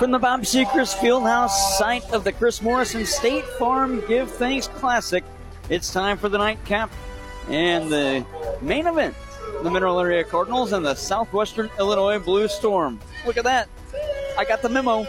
From the Bob Sechrist Fieldhouse site of the Chris Morrison State Farm Give Thanks Classic, it's time for the nightcap and the main event. The Mineral Area Cardinals and the Southwestern Illinois Blue Storm. Look at that. I got the memo.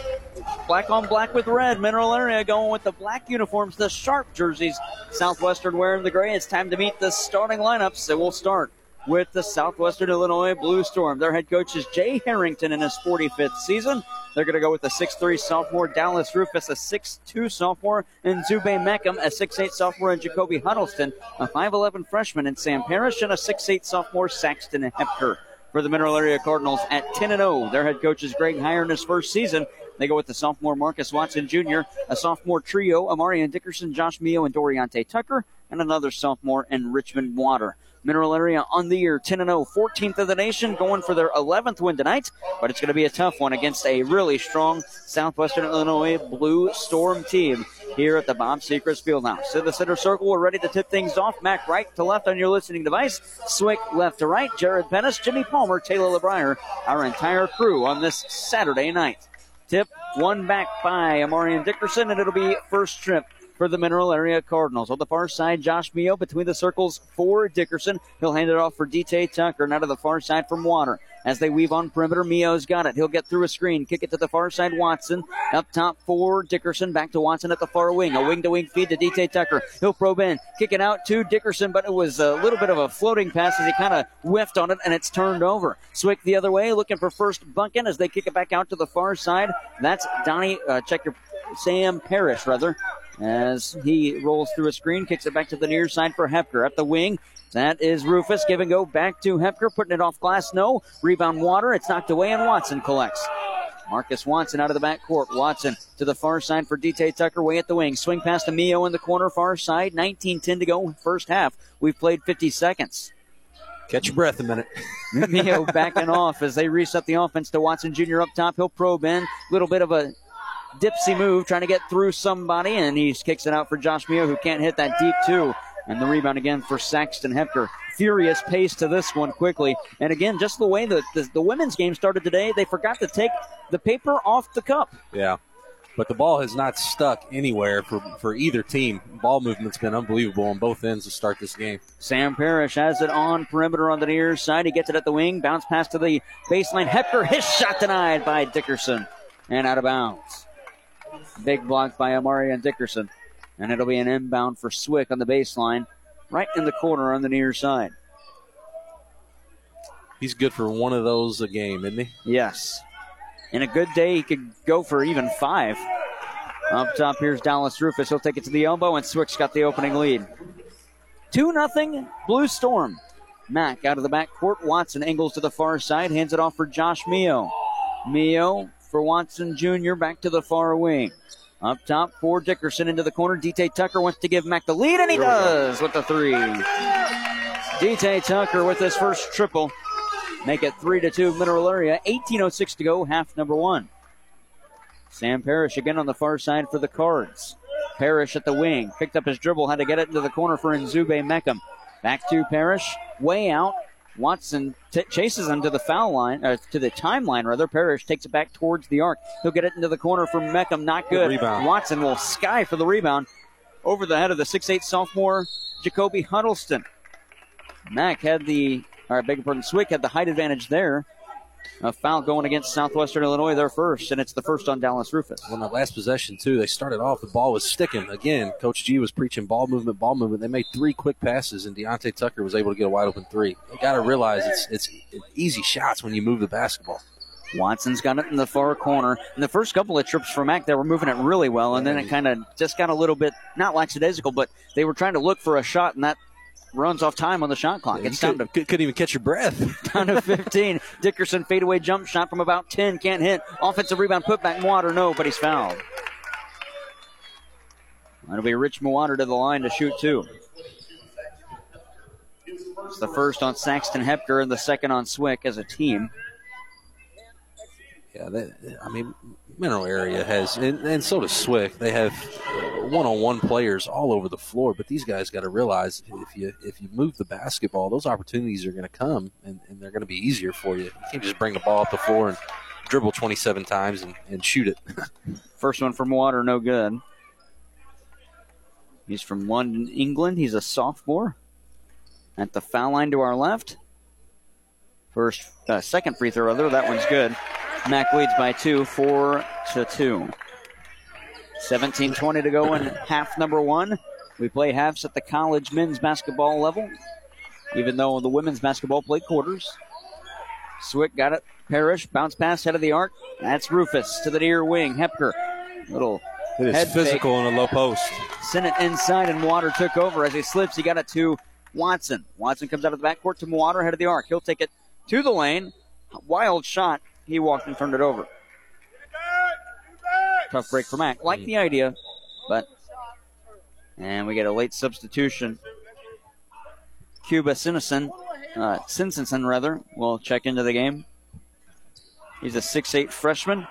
Black on black with red. Mineral Area going with the black uniforms, the sharp jerseys. Southwestern wearing the gray. It's time to meet the starting lineups. So we'll start with the Southwestern Illinois Blue Storm. Their head coach is Jay Harrington in his 45th season. They're going to go with a 6'3 sophomore Dallas Rufus, a 6'2 sophomore, and Zube Meckham, a 6'8 sophomore, and Jacoby Huddleston, a 5'11 freshman, and Sam Parrish, and a 6'8 sophomore Saxton Hepker. For the Mineral Area Cardinals at 10 0. Their head coach is Greg Heyer in his first season. They go with the sophomore Marcus Watson Jr., a sophomore trio, Amarian Dickerson, Josh Mio, and Doriante Tucker, and another sophomore in Richmond Water. Mineral Area on the year 10 0, 14th of the nation, going for their 11th win tonight. But it's going to be a tough one against a really strong Southwestern Illinois Blue Storm team here at the Bob Sechrist Fieldhouse. In the center circle, we're ready to tip things off. Mac right to left on your listening device. Swick left to right. Jared Pettis, Jimmy Palmer, Taylor LeBrier, our entire crew on this Saturday night. Tip one back by Amarian Dickerson, and it'll be first trip for the Mineral Area Cardinals. On the far side, Josh Mio between the circles for Dickerson. He'll hand it off for DT Tucker, now to the far side from Water. As they weave on perimeter, Mio's got it. He'll get through a screen, kick it to the far side, Watson. Up top for Dickerson, back to Watson at the far wing. A wing to wing feed to DT Tucker. He'll probe in, kick it out to Dickerson, but it was a little bit of a floating pass as he kind of whiffed on it and it's turned over. Swick the other way, looking for first bunkin as they kick it back out to the far side. That's Donnie, uh, check your Sam Parrish, rather as he rolls through a screen, kicks it back to the near side for Hepker at the wing. That is Rufus. Give and go back to Hepker, putting it off glass. No. Rebound water. It's knocked away, and Watson collects. Marcus Watson out of the back court. Watson to the far side for DT Tucker, way at the wing. Swing past to Mio in the corner, far side. 19 10 to go, first half. We've played 50 seconds. Catch your breath a minute. Mio backing off as they reset the offense to Watson Jr. up top. He'll probe in. A little bit of a dipsy move, trying to get through somebody, and he kicks it out for Josh Mio, who can't hit that deep two. And the rebound again for Saxton Hepker. Furious pace to this one quickly. And again, just the way that the, the women's game started today, they forgot to take the paper off the cup. Yeah. But the ball has not stuck anywhere for, for either team. Ball movement's been unbelievable on both ends to start this game. Sam Parrish has it on perimeter on the near side. He gets it at the wing. Bounce pass to the baseline. Hepker, his shot denied by Dickerson. And out of bounds. Big block by Amarian Dickerson. And it'll be an inbound for Swick on the baseline, right in the corner on the near side. He's good for one of those a game, isn't he? Yes. In a good day, he could go for even five. Up top, here's Dallas Rufus. He'll take it to the elbow, and Swick's got the opening lead. 2 0 Blue Storm. Mack out of the back court. Watson angles to the far side, hands it off for Josh Mio. Mio for Watson Jr. back to the far wing. Up top for Dickerson into the corner. DT Tucker wants to give Mack the lead, and he does with the three. DT Tucker with his first triple. Make it 3 to 2 Mineral Area. 18.06 to go, half number one. Sam Parrish again on the far side for the Cards. Parrish at the wing. Picked up his dribble, had to get it into the corner for Nzube Meckham. Back to Parrish. Way out. Watson t- chases him to the foul line, uh, to the timeline rather. Parrish takes it back towards the arc. He'll get it into the corner for Meckham. Not good. good Watson will sky for the rebound over the head of the 6'8 sophomore Jacoby Huddleston. Mack had the, or I beg your pardon, Swick had the height advantage there. A foul going against Southwestern Illinois there first, and it's the first on Dallas Rufus. Well, that last possession, too, they started off, the ball was sticking. Again, Coach G was preaching ball movement, ball movement. They made three quick passes, and Deontay Tucker was able to get a wide open three. You got to realize it's, it's easy shots when you move the basketball. Watson's got it in the far corner. In the first couple of trips for Mac, they were moving it really well, and then it kind of just got a little bit, not lackadaisical, but they were trying to look for a shot, and that runs off time on the shot clock. Yeah, it's time could, to couldn't even catch your breath. down to 15. Dickerson fadeaway jump shot from about 10 can't hit. Offensive rebound put back Water no, but he's fouled. That'll be Rich Water to the line to shoot two. It's the first on Saxton Hepker and the second on Swick as a team. Yeah, that, I mean, Mineral Area has, and, and so does Swick. They have one-on-one players all over the floor, but these guys got to realize if you if you move the basketball, those opportunities are going to come, and, and they're going to be easier for you. You can't just bring the ball up the floor and dribble 27 times and, and shoot it. First one from Water, no good. He's from London, England. He's a sophomore. At the foul line to our left. First, uh, second free throw, rather. That one's good. Mac leads by two, four to two. 17 20 to go in half number one. We play halves at the college men's basketball level, even though the women's basketball play quarters. Swick got it. Parrish bounce pass head of the arc. That's Rufus to the near wing. Hepker, little it is head physical fake. in a low post. Sent it inside, and Water took over as he slips. He got it to Watson. Watson comes out of the backcourt to Water, head of the arc. He'll take it to the lane. Wild shot. He walked and turned it over. Tough break for Mac. Like the idea, but. And we get a late substitution. Cuba Sinison, uh, rather, will check into the game. He's a 6'8 freshman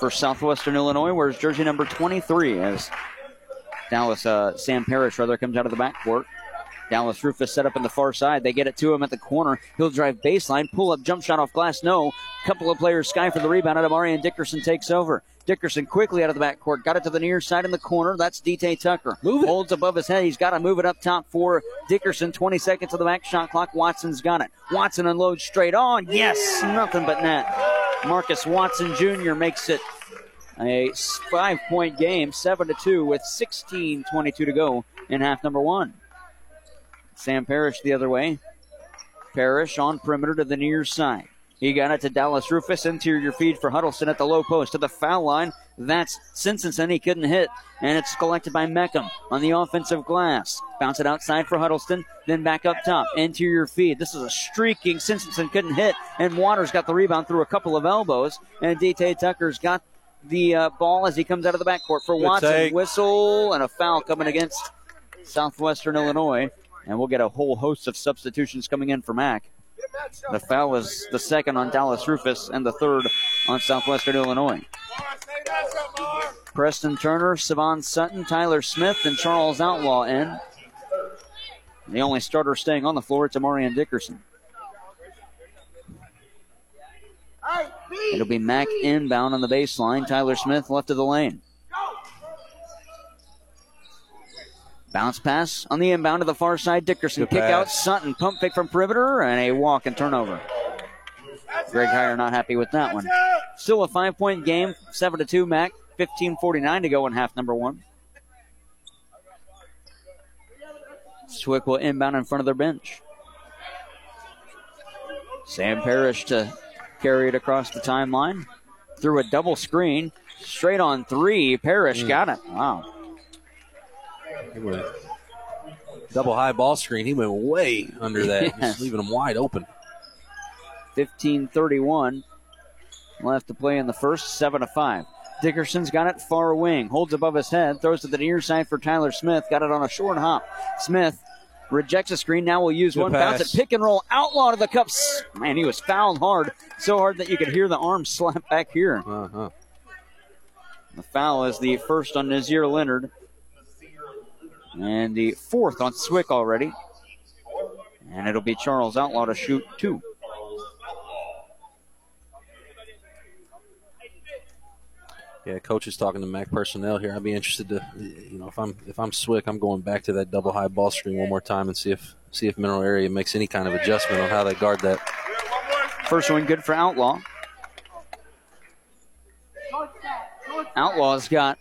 for Southwestern Illinois, wears jersey number 23 as Dallas, uh, Sam Parrish rather, comes out of the backcourt. Dallas Rufus set up in the far side. They get it to him at the corner. He'll drive baseline, pull up, jump shot off glass. No. Couple of players sky for the rebound. Adamarian Dickerson takes over. Dickerson quickly out of the backcourt. Got it to the near side in the corner. That's DT Tucker. Move it. Holds above his head. He's got to move it up top for Dickerson. 20 seconds of the back shot clock. Watson's got it. Watson unloads straight on. Yes. Nothing but net. Marcus Watson Jr. makes it a five point game, 7 to 2, with 16 22 to go in half number one. Sam Parrish the other way. Parrish on perimeter to the near side. He got it to Dallas Rufus. Interior feed for Huddleston at the low post to the foul line. That's Simpson. He couldn't hit. And it's collected by Meckham on the offensive glass. Bounce it outside for Huddleston. Then back up top. Interior feed. This is a streaking. Simpson couldn't hit. And Waters got the rebound through a couple of elbows. And DT Tucker's got the uh, ball as he comes out of the backcourt for Good Watson. take. Whistle and a foul coming against Southwestern Illinois. And we'll get a whole host of substitutions coming in for Mac. The foul is the second on Dallas Rufus and the third on Southwestern Illinois. Preston Turner, Savon Sutton, Tyler Smith, and Charles Outlaw in. The only starter staying on the floor, is Amarian Dickerson. It'll be Mac inbound on the baseline. Tyler Smith left of the lane. Bounce pass on the inbound to the far side. Dickerson Good kick out. Sutton pump fake from perimeter and a walk and turnover. Greg Heyer not happy with that one. Still a five point game, seven to two. Mac, fifteen forty nine to go in half number one. Swick will inbound in front of their bench. Sam Parrish to carry it across the timeline through a double screen, straight on three. Parrish mm. got it. Wow. He went double high ball screen. He went way under that, Yes. just leaving him wide open. 15 31 left to play in the first, 7 to 5. Dickerson's got it far wing, holds above his head, throws to the near side for Tyler Smith, got it on a short hop. Smith rejects a screen, now we'll use Good one bounce pass. at pick and roll, outlaw to the cups. Man, he was fouled hard, so hard that you could hear the arm slap back here. Uh-huh. The foul is the first on Nazir Leonard, and the fourth on Swick already. And it'll be Charles Outlaw to shoot two. Yeah, coach is talking to MAC personnel here. I'd be interested to, you know, if I'm if I'm Swick, I'm going back to that double high ball screen one more time and see if see if Mineral Area makes any kind of adjustment on how they guard that. First one good for Outlaw. Outlaw's got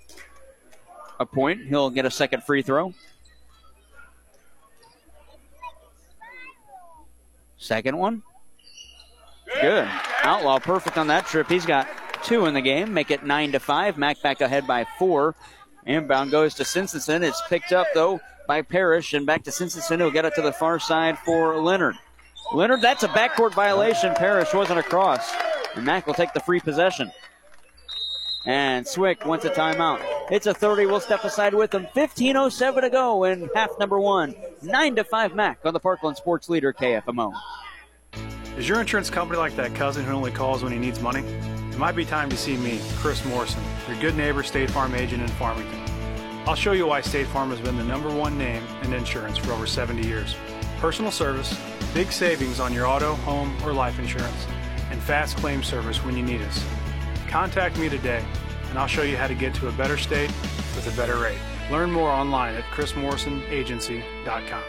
a point. He'll get a second free throw. Second one. Good. Outlaw perfect on that trip. He's got two in the game. Make it nine to five. Mack back ahead by four. Inbound goes to Simpson. It's picked up though by Parrish and back to Simpson. He'll get it to the far side for Leonard. Leonard, that's a backcourt violation. Parrish wasn't across. And Mack will take the free possession. And Swick wants a timeout. It's a 30. We'll step aside with them. 15.07 to go in half number one. 9 to 5 Mac on the Parkland Sports Leader KFMO. Is your insurance company like that cousin who only calls when he needs money? It might be time to see me, Chris Morrison, your good neighbor State Farm agent in Farmington. I'll show you why State Farm has been the number one name in insurance for over 70 years. Personal service, big savings on your auto, home, or life insurance, and fast claim service when you need us. Contact me today, and I'll show you how to get to a better state with a better rate. Learn more online at chrismorrisonagency.com.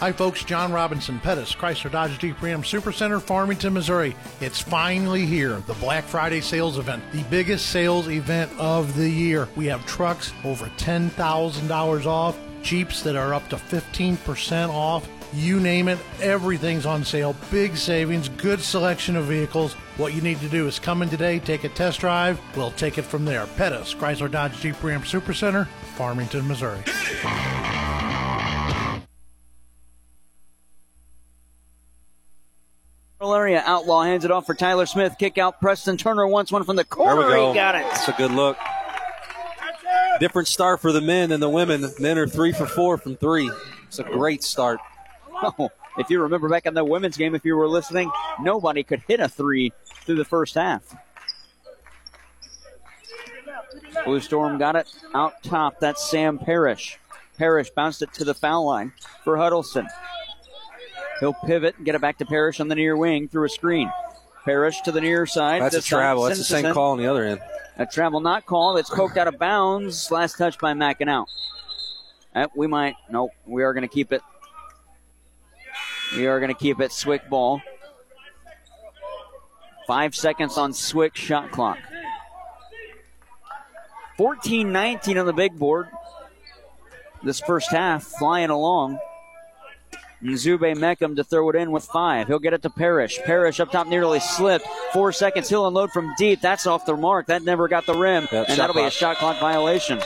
Hi, folks. John Robinson, Pettis, Chrysler Dodge Jeep Ram Supercenter, Farmington, Missouri. It's finally here, the Black Friday sales event, the biggest sales event of the year. We have trucks over $10,000 off, Jeeps that are up to 15% off. You name it, everything's on sale. Big savings, good selection of vehicles. What you need to do is come in today, take a test drive. We'll take it from there. Pettis, Chrysler Dodge Jeep Ram Supercenter, Farmington, Missouri. area. Outlaw hands it off for Tyler Smith. Kick out. Preston Turner wants one from the corner. There we go. He got it. That's a good look. Different start for the men than the women. Men are three for four from three. It's a great start. Oh, if you remember back in the women's game, if you were listening, nobody could hit a three through the first half. Blue Storm got it out top. That's Sam Parrish. Parrish bounced it to the foul line for Huddleston. He'll pivot and get it back to Parrish on the near wing through a screen. Parrish to the near side. That's a This travel. That's the same call on the other end. A travel not called. It's poked out of bounds. Last touch by. Uh, we might. Nope. We are going to keep it. We are going to keep it Swick ball. Five seconds on Swick shot clock. 14 19 on the big board. This first half flying along. And Zube Meckham to throw it in with five. He'll get it to Parrish. Parrish up top nearly slipped. Four seconds. He'll unload from deep. That's off the mark. That never got the rim. Yep, and that'll be a shot clock violation.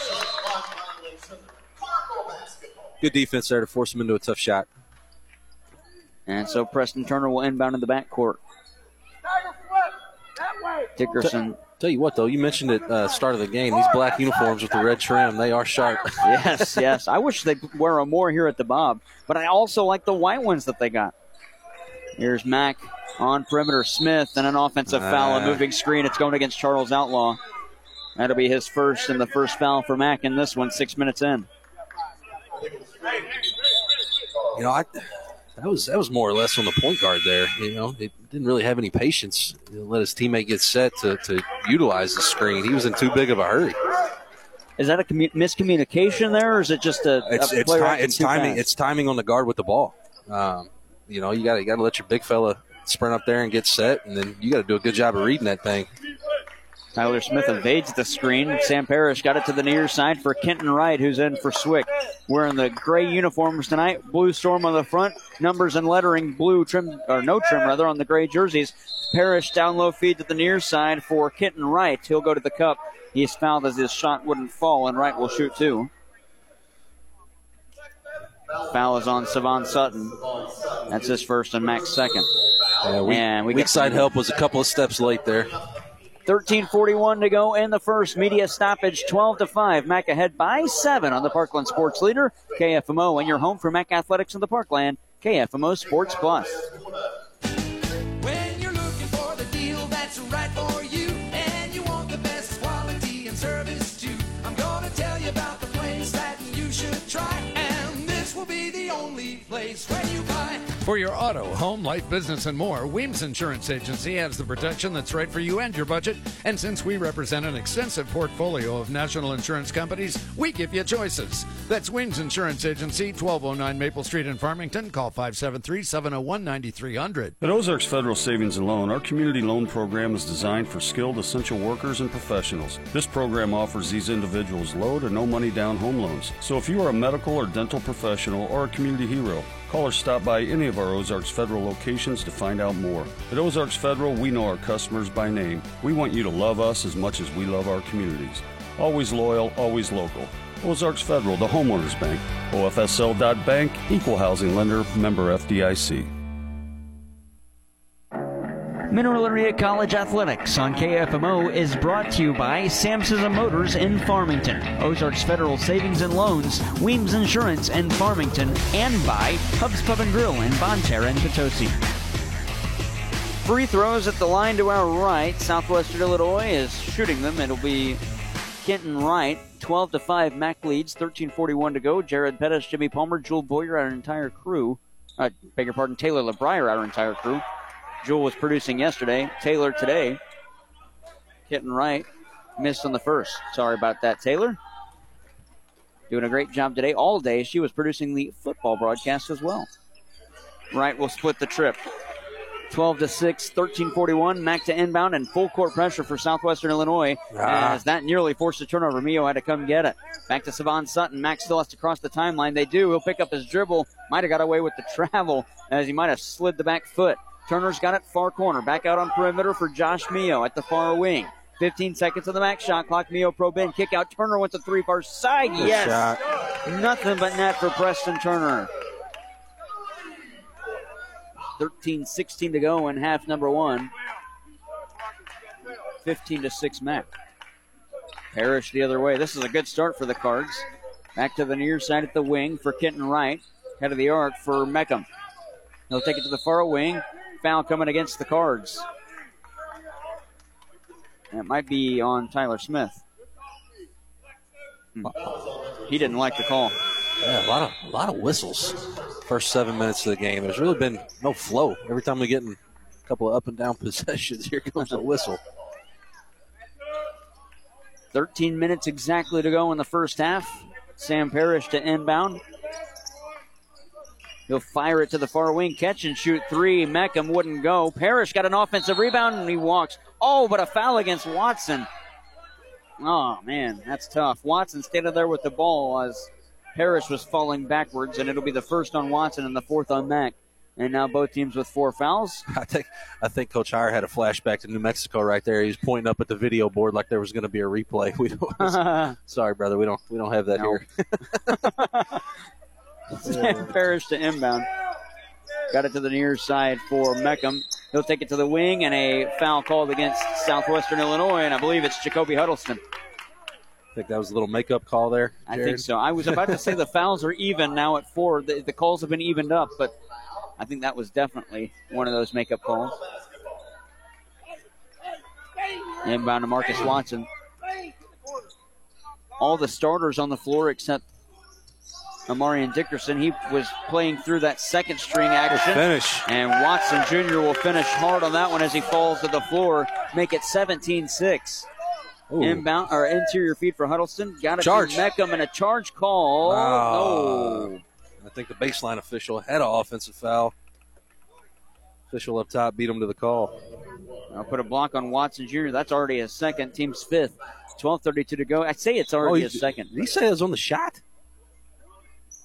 Good defense there to force him into a tough shot. And so Preston Turner will inbound in the backcourt. Dickerson. Tell you what, though, you mentioned at uh, start of the game. These black uniforms with the red trim, they are sharp. yes, yes. I wish they'd wear them more here at the Bob, but I also like the white ones that they got. Here's Mack on perimeter. Smith and an offensive foul, a moving screen. It's going against Charles Outlaw. That'll be his first and the first foul for Mack in this one, six minutes in. you know, I, that was that was more or less on the point guard there. You know, it didn't really have any patience. to let his teammate get set to, to utilize the screen. He was in too big of a hurry. Is that a commu- miscommunication there, or is it just a, It's a it's, ti- it's timing. fast? It's timing on the guard with the ball. Um, you know, you got you got to let your big fella sprint up there and get set, and then you got to do a good job of reading that thing. Tyler Smith evades the screen. Sam Parrish got it to the near side for Kenton Wright, who's in for Swick. Wearing the gray uniforms tonight. Blue Storm on the front. Numbers and lettering blue trim, or no trim rather, on the gray jerseys. Parrish down low feed to the near side for Kenton Wright. He'll go to the cup. He's fouled as his shot wouldn't fall, and Wright will shoot two. Foul is on Savon Sutton. That's his first and Max second. Yeah, weak, And we weak side help was a couple of steps late there. 13:41 to go in the first. Media stoppage 12 to 5. Mac ahead by 7 on the Parkland Sports Leader. KFMO and your home for Mac Athletics in the Parkland. KFMO Sports Plus. When you're looking for the deal that's right for you, and you want the best quality and service too, I'm gonna tell you about the place that you should try, and this will be the only place where you. For your auto, home, life, business, and more, Weems Insurance Agency has the protection that's right for you and your budget. And since we represent an extensive portfolio of national insurance companies, we give you choices. That's Weems Insurance Agency, 1209 Maple Street in Farmington. Call 573 701 9300. At Ozarks Federal Savings and Loan, our community loan program is designed for skilled essential workers and professionals. This program offers these individuals low to no money down home loans. So if you are a medical or dental professional or a community hero, call or stop by any of our Ozarks Federal locations to find out more. At Ozarks Federal, we know our customers by name. We want you to love us as much as we love our communities. Always loyal, always local. Ozarks Federal, the homeowners bank. OFSL.bank, equal housing lender, member FDIC. Mineral Area College Athletics on KFMO is brought to you by Samson Motors in Farmington, Ozarks Federal Savings and Loans, Weems Insurance in Farmington, and by Hubs Pub and Grill in Bonne Terre and Potosi. Free throws at the line to our right. Southwestern Illinois is shooting them. It'll be Kenton Wright. 12 to 5. Mac leads. 13:41 to go. Jared Pettis, Jimmy Palmer, Jewel Boyer, our entire crew. Uh, beg your pardon, Taylor LeBrier, our entire crew Jewel was producing yesterday. Taylor today. Hitting right. Missed on the first. Sorry about that, Taylor. Doing a great job today. All day, she was producing the football broadcast as well. Wright will split the trip. 12 to 6, 1341. Mac to inbound and full court pressure for Southwestern Illinois Ah. as that nearly forced a turnover. Mio had to come get it. Back to Savon Sutton. Mac still has to cross the timeline. They do. He'll pick up his dribble. Might have got away with the travel as he might have slid the back foot. Turner's got it far corner. Back out on perimeter for Josh Mio at the far wing. 15 seconds of the max shot clock. Mio probe in. Kick out. Turner wants a three far side. Good yes. shot. Nothing but net for Preston Turner. 13 16 to go in half number one. 15 to 6 Mac. Parrish the other way. This is a good start for the Cards. Back to the near side at the wing for Kenton Wright. Head of the arc for Meckham. He'll take it to the far wing. Foul coming against the Cards. It might be on Tyler Smith. Hmm. He didn't like the call. Yeah, a lot of a lot of whistles. First seven minutes of the game. There's really been no flow. Every time we get in a couple of up and down possessions, here comes a whistle. 13 minutes exactly to go in the first half. Sam Parrish to inbound. He'll fire it to the far wing, catch and shoot three. Meckham wouldn't go. Parrish got an offensive rebound and he walks. Oh, but a foul against Watson. Oh, man, that's tough. Watson stayed there with the ball as Parrish was falling backwards, and it'll be the first on Watson and the fourth on Mack. And now both teams with four fouls. I think I think Coach Heyer had a flashback to New Mexico right there. He was pointing up at the video board like there was going to be a replay. We don't, sorry, brother, we don't we don't have that No. here. Sam Parrish to inbound. Got it to the near side for Meckham. He'll take it to the wing, and a foul called against Southwestern Illinois, and I believe it's Jacoby Huddleston. I think that was a little makeup call there. I think so. I was about to say the fouls are even now at four. The, the calls have been evened up, but I think that was definitely one of those makeup calls. Inbound to Marcus Watson. All the starters on the floor except Amarian Dickerson. He was playing through that second string action. Finish. And Watson Jr. will finish hard on that one as he falls to the floor, make it 17 6. Ooh. Inbound or interior feed for Huddleston. Got it Charge. to Meckham and a charge call. Oh. I think the baseline official had an offensive foul. Official up top beat him to the call. I'll put a block on Watson Jr. That's already a second. Team's fifth. 12:32 to go. I say it's oh, already he- a second. Did he say it was on the shot?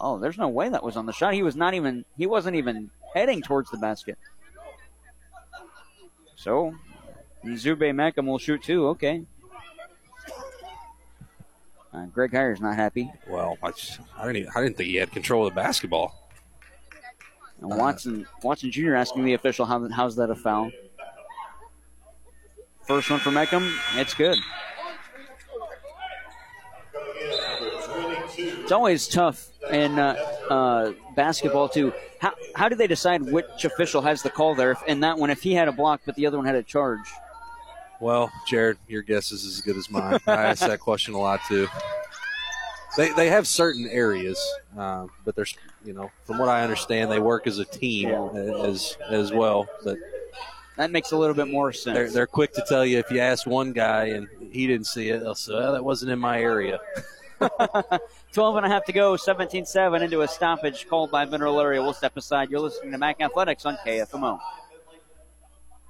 Oh, there's no way that was on the shot. He was not even. He wasn't even heading towards the basket. So, Zube Meckham will shoot two. Okay. Uh, Greg Heyer's not happy. Well, I, just, I didn't. Even, I didn't think he had control of the basketball. And Watson Watson Jr. asking the official how, how's that a foul. First one for Meckham, it's good. It's always tough in uh, uh, basketball too. How how do they decide which official has the call there? If, in that one, if he had a block but the other one had a charge, Well, Jared, your guess is as good as mine. I ask that question a lot too. They they have certain areas, um, but there's you know from what I understand, they work as a team as as well. But that makes a little bit more sense. they're they're quick to tell you if you ask one guy and he didn't see it, they'll say well, that wasn't in my area. 12 and a half to go, 17 7 into a stoppage called by Mineral Area. We'll step aside. You're listening to Mac Athletics on KFMO.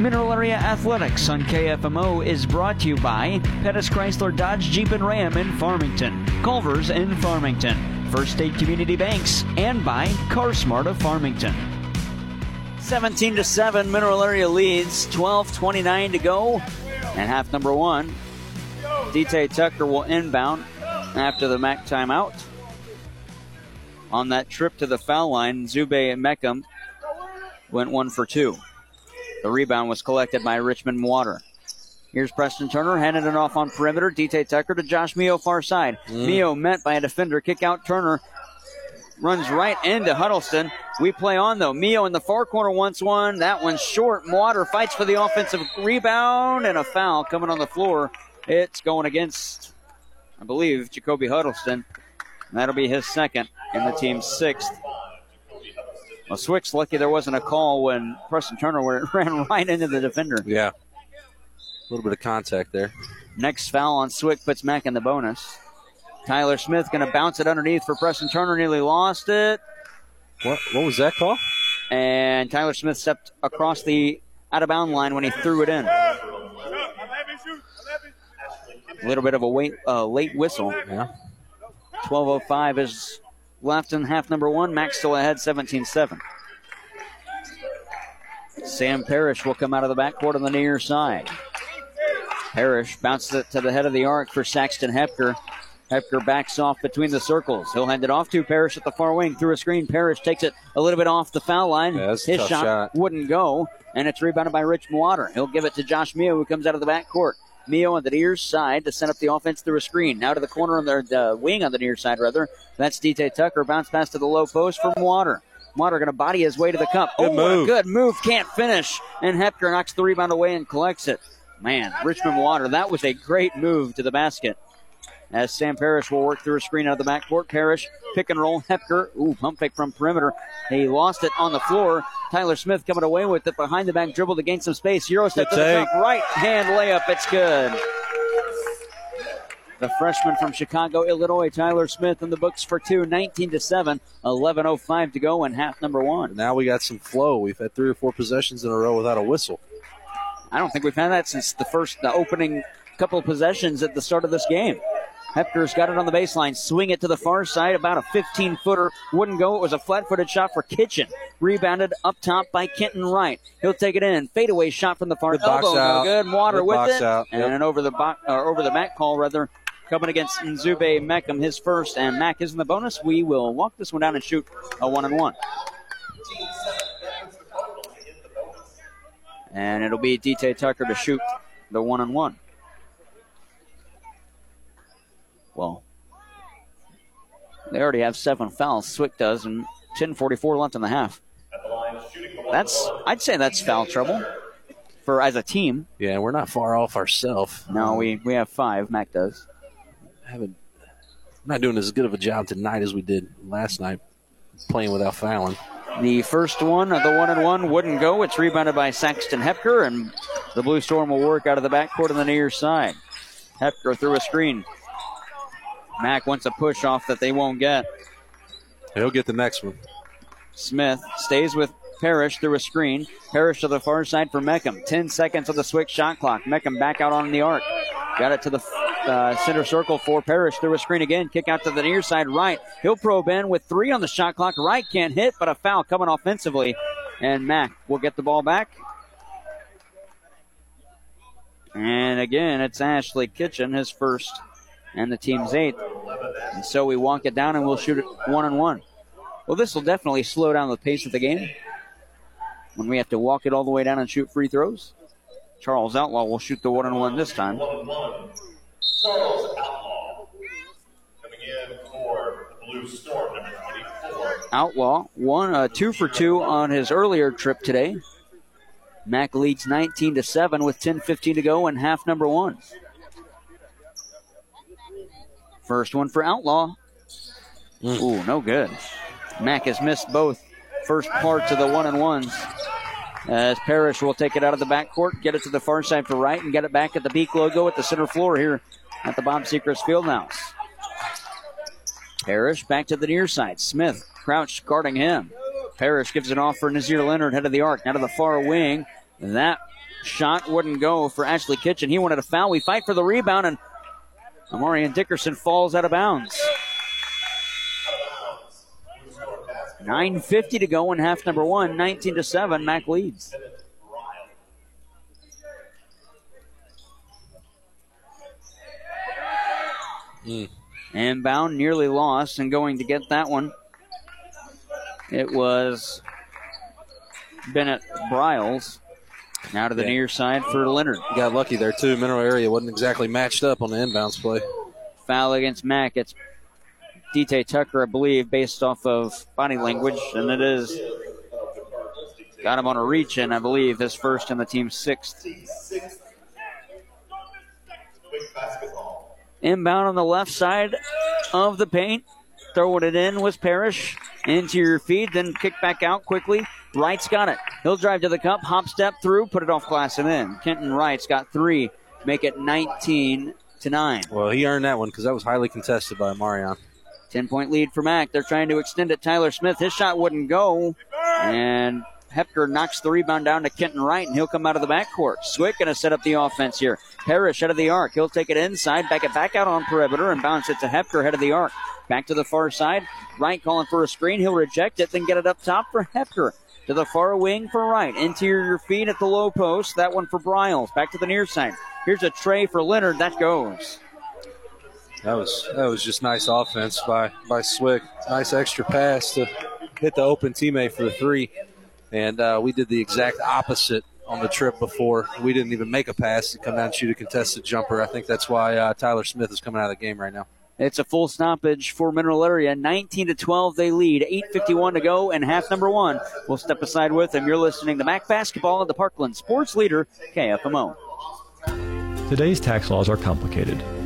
Mineral Area Athletics on KFMO is brought to you by Pettis Chrysler Dodge Jeep and Ram in Farmington, Culver's in Farmington, First State Community Banks, and by CarSmart of Farmington. 17 to 7, Mineral Area leads, 12:29 to go, and half number one. DT Tucker will inbound after the MAC timeout. On that trip to the foul line, Zube and Meckham went one for two. The rebound was collected by Richmond Water. Here's Preston Turner, handing it off on perimeter. DT Tucker to Josh Mio, far side. Mm. Mio met by a defender, kick out Turner. Runs right into Huddleston. We play on though. Mio in the far corner wants one. That one's short. Water fights for the offensive rebound and a foul coming on the floor. It's going against, I believe, Jacoby Huddleston. That'll be his second and the team's sixth. Well, Swick's lucky there wasn't a call when Preston Turner ran right into the defender. Yeah. A little bit of contact there. Next foul on Swick puts Mack in the bonus. Tyler Smith going to bounce it underneath for Preston Turner. Nearly lost it. What what was that call? And Tyler Smith stepped across the out of bound line when he threw it in. A little bit of a wait, uh, late whistle. Yeah. 12.05 is left in half number one. Max still ahead 17 7. Sam Parrish will come out of the backcourt on the near side. Parrish bounces it to the head of the arc for Saxton Hepker. Hepker backs off between the circles. He'll hand it off to Parrish at the far wing through a screen. Parrish takes it a little bit off the foul line. Yeah, His shot, shot. wouldn't go, and it's rebounded by Rich Water. He'll give it to Josh Mio, who comes out of the backcourt. Mio on the near side to set up the offense through a screen. Now to the corner on the, the wing on the near side, rather. That's DT Tucker. Bounce pass to the low post from Water. Water going to body his way to the cup. Good oh, move. good move. Can't finish. And Hepker knocks the rebound away and collects it. Man, Richmond Water, that was a great move to the basket. As Sam Parrish will work through a screen out of the backcourt. Parrish, pick and roll. Hepker, ooh, pump fake from perimeter. He lost it on the floor. Tyler Smith coming away with it behind the back dribble to gain some space. Euro step to the top. Right hand layup. It's good. The freshman from Chicago, Illinois, Tyler Smith in the books for two, 19 to 7, 11.05 to go in half number one. Now we got some flow. We've had three or four possessions in a row without a whistle. I don't think we've had that since the first, the opening couple of possessions at the start of this game. Hepker's got it on the baseline, swing it to the far side, about a 15 footer. Wouldn't go. It was a flat footed shot for Kitchen. Rebounded up top by Kenton Wright. He'll take it in. Fadeaway shot from the far Good elbow. no. Good. Water Good with box it. out. And Yep. an over the bo- or over the back call rather coming against Nzube Meckham, his first, and Mack is in the bonus. We will walk this one down and shoot a one and one. And it'll be DT Tucker to shoot the one and one. Well, they already have seven fouls. Swick does, and 10:44 left in the half. That's I'd say that's foul trouble for as a team. Yeah, we're not far off ourselves. No, we we have five. Mac does. haven't not doing as good of a job tonight as we did last night, playing without fouling. The first one of the one and one wouldn't go. It's rebounded by Saxton Hepker, and the Blue Storm will work out of the backcourt on the near side. Hepker through a screen. Mac wants a push off that they won't get. He'll get the next one. Smith stays with Parrish through a screen. Parrish to the far side for Meckham. 10 seconds on the switch shot clock. Meckham back out on the arc. Got it to the uh, center circle for Parrish through a screen again. Kick out to the near side Wright. He'll probe in with three on the shot clock. Wright can't hit, but a foul coming offensively. And Mack will get the ball back. And again, it's Ashley Kitchen, his first, and the team's eighth. And so we walk it down and we'll shoot it one on one. Well, this will definitely slow down the pace of the game when we have to walk it all the way down and shoot free throws. Charles Outlaw will shoot the one on one this time. Charles Outlaw coming in for the Blue Storm, number 24. Outlaw one, uh, two for two on his earlier trip today. Mac leads 19 to seven with 10:15 to go in half number one. First one for Outlaw. Hmm. Ooh, no good. Mac has missed both first parts of the one and ones. As Parrish will take it out of the backcourt, get it to the far side for Wright, and get it back at the Peak logo at the center floor here at the Bob Sechrist Fieldhouse. Parrish back to the near side. Smith crouched guarding him. Parrish gives it off for Nazir Leonard, head of the arc. Now to the far wing. That shot wouldn't go for Ashley Kitchen. He wanted a foul. We fight for the rebound, and Amarian Dickerson falls out of bounds. 9.50 to go in half number one. 19 to 7. Mac leads. Hmm. Inbound, nearly lost, and going to get that one. It was Bennett Bryles. Now to the Yeah. near side for Leonard. Got lucky there too. Mineral area wasn't exactly matched up on the inbounds play. Foul against Mack. It's DT Tucker, I believe, based off of body language, and it is. Got him on a reach, and I believe his first and the team's sixth. Inbound on the left side of the paint. Throwing it in was Parrish. Into your feed, then kick back out quickly. Wright's got it. He'll drive to the cup, hop step through, put it off glass and in. Kenton Wright's got three, make it 19 to 9. Well, he earned that one because that was highly contested by Marion. 10 point lead for Mack. They're trying to extend it. Tyler Smith, his shot wouldn't go. And Hepker knocks the rebound down to Kenton Wright, and he'll come out of the backcourt. Swick going to set up the offense here. Parrish out of the arc. He'll take it inside, back it back out on perimeter, and bounce it to Hepker head of the arc. Back to the far side. Wright calling for a screen. He'll reject it, then get it up top for Hepker. To the far wing for Wright. Interior feed at the low post. That one for Bryles. Back to the near side. Here's a tray for Leonard. That goes. That was that was just nice offense by by Swick. Nice extra pass to hit the open teammate for the three, and uh, we did the exact opposite on the trip before. We didn't even make a pass to come down and shoot a contested jumper. I think that's why uh, Tyler Smith is coming out of the game right now. It's a full stoppage for Mineral Area. 19 to 12, they lead. 8:51 to go, and half number one. We'll step aside with them. You're listening to Mac Basketball at the Parkland Sports Leader, KFMO. Today's tax laws are complicated.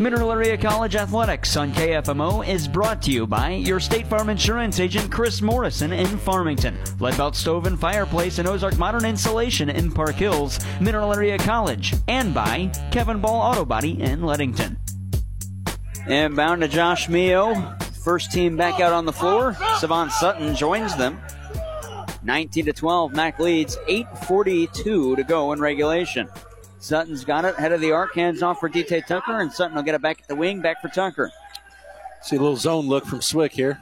Mineral Area College Athletics on KFMO is brought to you by your State Farm Insurance agent Chris Morrison in Farmington, Leadbelt Stove and Fireplace and Ozark Modern Insulation in Park Hills, Mineral Area College, and by Kevin Ball Auto Body in Leadington. Inbound to Josh Mio. First team back out on the floor. Savon Sutton joins them. 19 to 12, Mac leads. 8:42 to go in regulation. Sutton's got it. Head of the arc, hands off for DT Tucker, and Sutton will get it back at the wing, back for Tucker. See a little zone look from Swick here.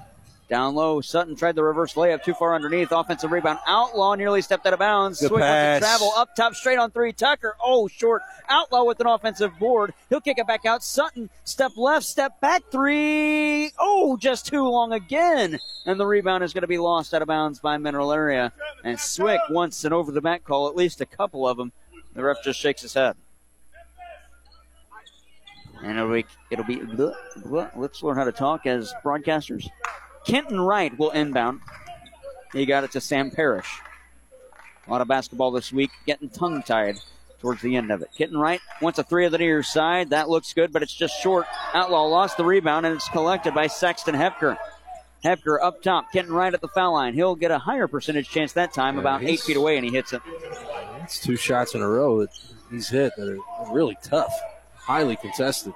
Down low, Sutton tried the reverse layup too far underneath. Offensive rebound. Outlaw nearly stepped out of bounds. Good Swick wants pass. to travel up top, straight on three. Tucker, oh, short. Outlaw with an offensive board. He'll kick it back out. Sutton, step left, step back, three. Oh, just too long again. And the rebound is going to be lost out of bounds by Mineral Area. And Swick wants an over the back call, at least a couple of them. The ref just shakes his head. And it'll be, it'll be bleh, bleh. let's learn how to talk as broadcasters. Kenton Wright will inbound. He got it to Sam Parrish. A lot of basketball this week, getting tongue tied towards the end of it. Kenton Wright wants a three of the near side. That looks good, but it's just short. Outlaw lost the rebound, and it's collected by Saxton Hepker. Hepker up top. Kenton Wright at the foul line. He'll get a higher percentage chance that time, Yeah, about eight feet away, and he hits it. It's two shots in a row that he's hit that are really tough, highly contested.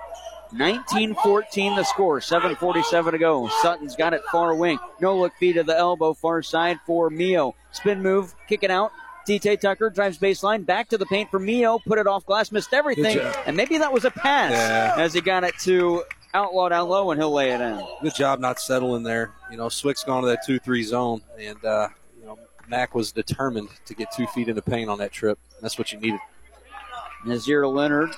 19-14 the score. 7.47 to go. Sutton's got it far wing. No look feed to the elbow. Far side for Mio. Spin move. Kick it out. DT Tucker drives baseline. Back to the paint for Mio. Put it off glass. Missed everything. And maybe that was a pass Yeah. as he got it to Outlaw down low and he'll lay it in. Good job not settling there. You know, Swick's gone to that 2 3 zone, and, uh, you know, Mac was determined to get two feet in the paint on that trip. That's what you needed. Nazir Leonard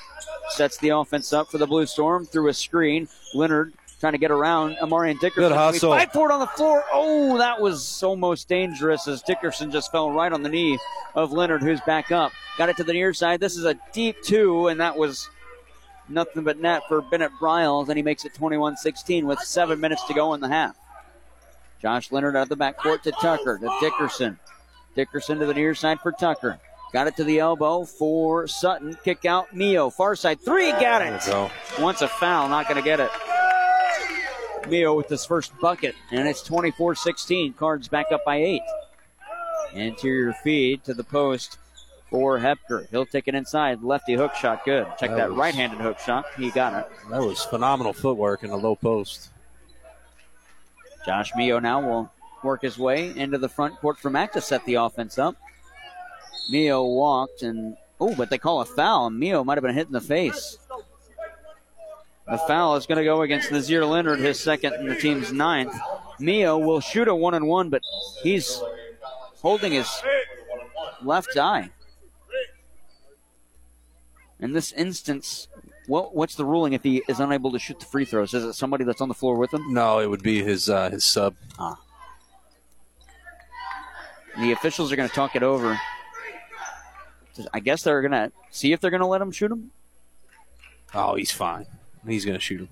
sets the offense up for the Blue Storm through a screen. Leonard trying to get around Amarian Dickerson. Good hustle. Fight for it on the floor. Oh, that was almost dangerous as Dickerson just fell right on the knee of Leonard, who's back up. Got it to the near side. This is a deep two, and that was nothing but net for Bennett Bryles, and he makes it 21 16 with seven minutes to go in the half. Josh Leonard out of the backcourt to Tucker, to Dickerson. Dickerson to the near side for Tucker. Got it to the elbow for Sutton. Kick out Mio. Far side three. Got it. Once a foul. Not going to get it. Mio with his first bucket. And it's 24 16. Cards back up by eight. Interior feed to the post for Hepker. He'll take it inside. Lefty hook shot. Good. Check That that, was- right handed hook shot. He got it. That was phenomenal footwork in the low post. Josh Mio now will work his way into the front court for Mac to set the offense up. Mio walked and oh, but they call a foul. Mio might have been hit in the face. The foul is going to go against Nazir Leonard, his second and the team's ninth. Mio will shoot a one and one, but he's holding his left eye. In this instance, what, what's the ruling if he is unable to shoot the free throws? Is it somebody that's on the floor with him? No, it would be his uh, his sub. Ah. The officials are going to talk it over. I guess they're going to see if they're going to let him shoot him. Oh, he's fine. He's going to shoot him.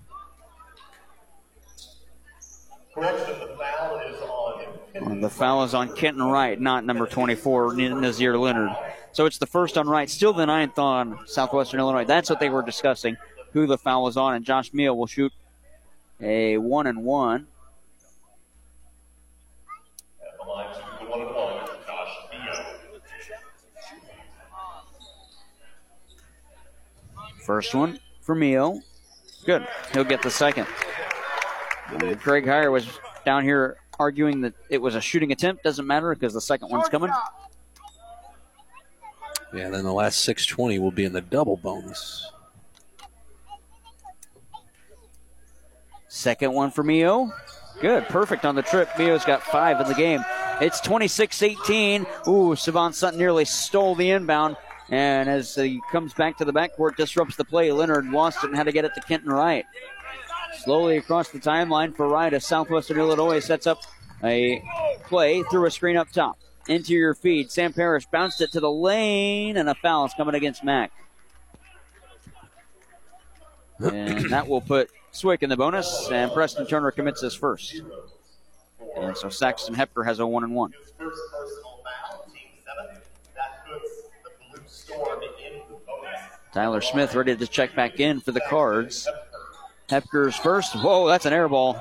Correction, the foul is on him. The foul is on Kenton Wright, not number 24, Nazir Leonard. So it's the first on Wright, still the ninth on Southwestern Illinois. That's what they were discussing, who the foul was on. And Josh Mio will shoot a one and one. First one for Mio. Good. He'll get the second. And Greg Heyer was down here arguing that it was a shooting attempt. Doesn't matter because the second one's coming. Yeah, then the last 620 will be in the double bonus. Second one for Mio. Good. Perfect on the trip. Mio's got five in the game. It's 26 18. Ooh, Savon Sutton nearly stole the inbound. And as he comes back to the backcourt, disrupts the play. Leonard lost it and had to get it to Kenton Wright. Slowly across the timeline for Wright as Southwestern Illinois sets up a play through a screen up top. Interior feed. Sam Parrish bounced it to the lane, and a foul is coming against Mac. And that will put Swick in the bonus, and Preston Turner commits his first. And so Saxton Hepker has a one and one. Tyler Smith ready to check back in for the cards. Hepker's first. Whoa, that's an air ball.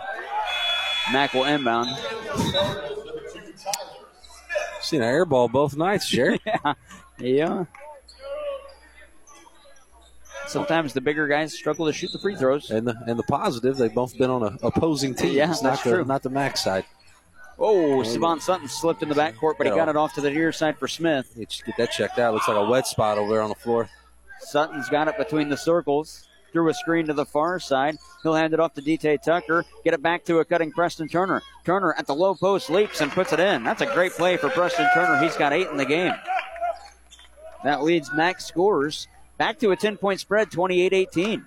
Mac will inbound. Seen an air ball both nights, Jerry. yeah. Yeah. Sometimes the bigger guys struggle to shoot the free throws. And the and the positive, they've both been on a opposing teams, Yeah, not that's the true. not the max side. Oh, oh Savon Sutton slipped in the backcourt, but he oh. got it off to the near side for Smith. Just get that checked out. Looks like a wet spot over there on the floor. Sutton's got it between the circles. Through a screen to the far side. He'll hand it off to DT Tucker. Get it back to a cutting Preston Turner. Turner at the low post leaps and puts it in. That's a great play for Preston Turner. He's got eight in the game. That leads Max scores back to a 10 point spread, 28 18.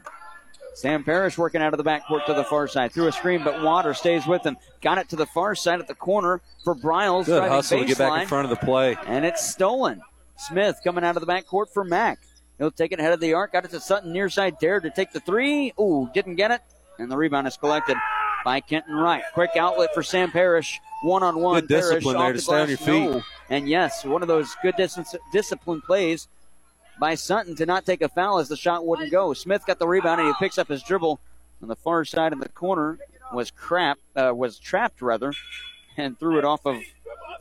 Sam Parrish working out of the backcourt to the far side. Through a screen, but Water stays with him. Got it to the far side at the corner for Bryles. Good hustle to get back in front of the play. And it's stolen. Smith coming out of the backcourt for Mac. He'll take it ahead of the arc. Got it to Sutton near side. Dared to take the three. Ooh, didn't get it. And the rebound is collected by Kenton Wright. Quick outlet for Sam Parrish. One on one. Good discipline there to stay on your feet. And yes, one of those good dis- discipline plays by Sutton to not take a foul as the shot wouldn't go. Smith got the rebound and he picks up his dribble on the far side of the corner. Was crap, uh, was trapped rather, and threw it off of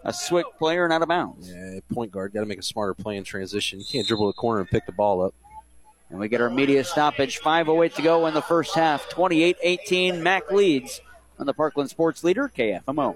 a Swick player and out of bounds. Yeah, point guard got to make a smarter play in transition. You can't dribble the corner and pick the ball up. And we get our media stoppage. 5.08 to go in the first half. 28 18. Mac leads on the Parkland Sports Leader, KFMO.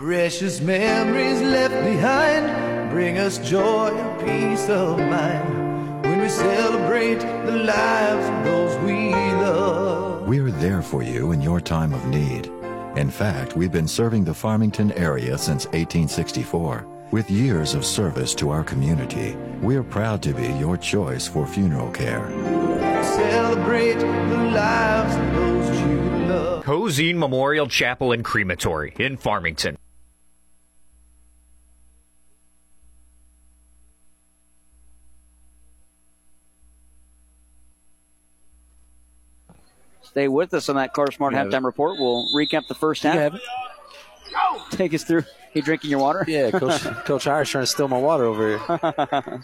Precious memories left behind bring us joy and peace of mind when we celebrate the lives of those we love. We're there for you in your time of need. In fact, we've been serving the Farmington area since 1864. With years of service to our community, we're proud to be your choice for funeral care. We celebrate the lives of those you love. Cozean Memorial Chapel and Crematory in Farmington. Stay with us on that Car Smart halftime report. We'll recap the first half. Take us through. You drinking your water? Yeah, Coach Coach Irish trying to steal my water over here.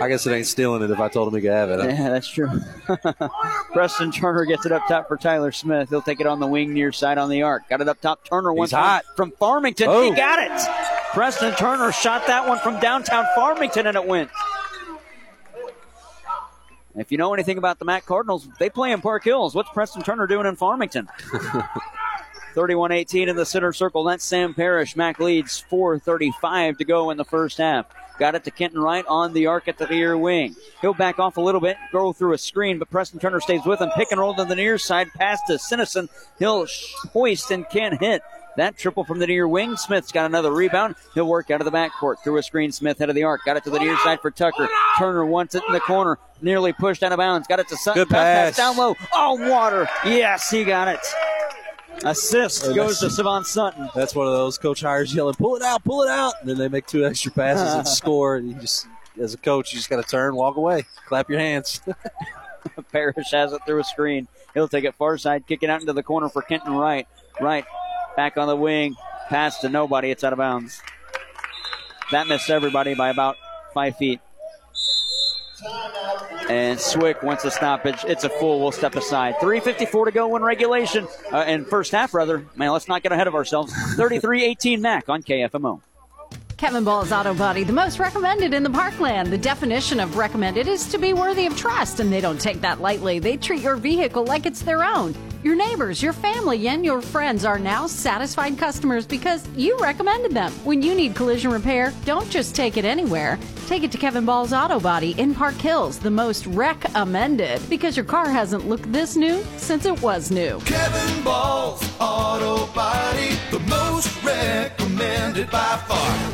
I guess it ain't stealing it if I told him he could have it. Yeah, that's true. Preston Turner gets it up top for Tyler Smith. He'll take it on the wing near side on the arc. Got it up top. Turner once hot. from Farmington. Oh. He got it. Preston Turner shot that one from downtown Farmington and it went. If you know anything about the Mac Cardinals, they play in Park Hills. What's Preston Turner doing in Farmington? 31 18 in the center circle. That's Sam Parrish. Mac leads 4.35 to go in the first half. Got it to Kenton Wright on the arc at the rear wing. He'll back off a little bit, go through a screen, but Preston Turner stays with him. Pick and roll to the near side, pass to Sinison. He'll hoist and can't hit. That triple from the near wing. Smith's got another rebound. He'll work out of the backcourt through a screen. Smith head of the arc. Got it to the near side for Tucker. Turner wants it in the corner. Nearly pushed out of bounds. Got it to Sutton. Good Bounce pass. down low. Oh, water. Yes, he got it. Assist Oh, goes to Savon Sutton. That's one of those coach Heyer's yelling, "Pull it out, pull it out!" And then they make two extra passes and score. And you just, as a coach, you just got to turn, walk away, clap your hands. Parrish has it through a screen. He'll take it far side, kick it out into the corner for Kenton Wright. Wright back on the wing. Pass to nobody. It's out of bounds. That missed everybody by about five feet. And Swick wants a stoppage. It's a full. We'll step aside. 3.54 to go in regulation. Uh, in first half, rather. Man, let's not get ahead of ourselves. 33 18 Mac on KFMO. Kevin Ball's Auto Body, the most recommended in the parkland. The definition of recommended is to be worthy of trust, and they don't take that lightly. They treat your vehicle like it's their own. Your neighbors, your family, and your friends are now satisfied customers because you recommended them. When you need collision repair, don't just take it anywhere. Take it to Kevin Ball's Auto Body in Park Hills, the most recommended, because your car hasn't looked this new since it was new. Kevin Ball's Auto Body, the most recommended by far.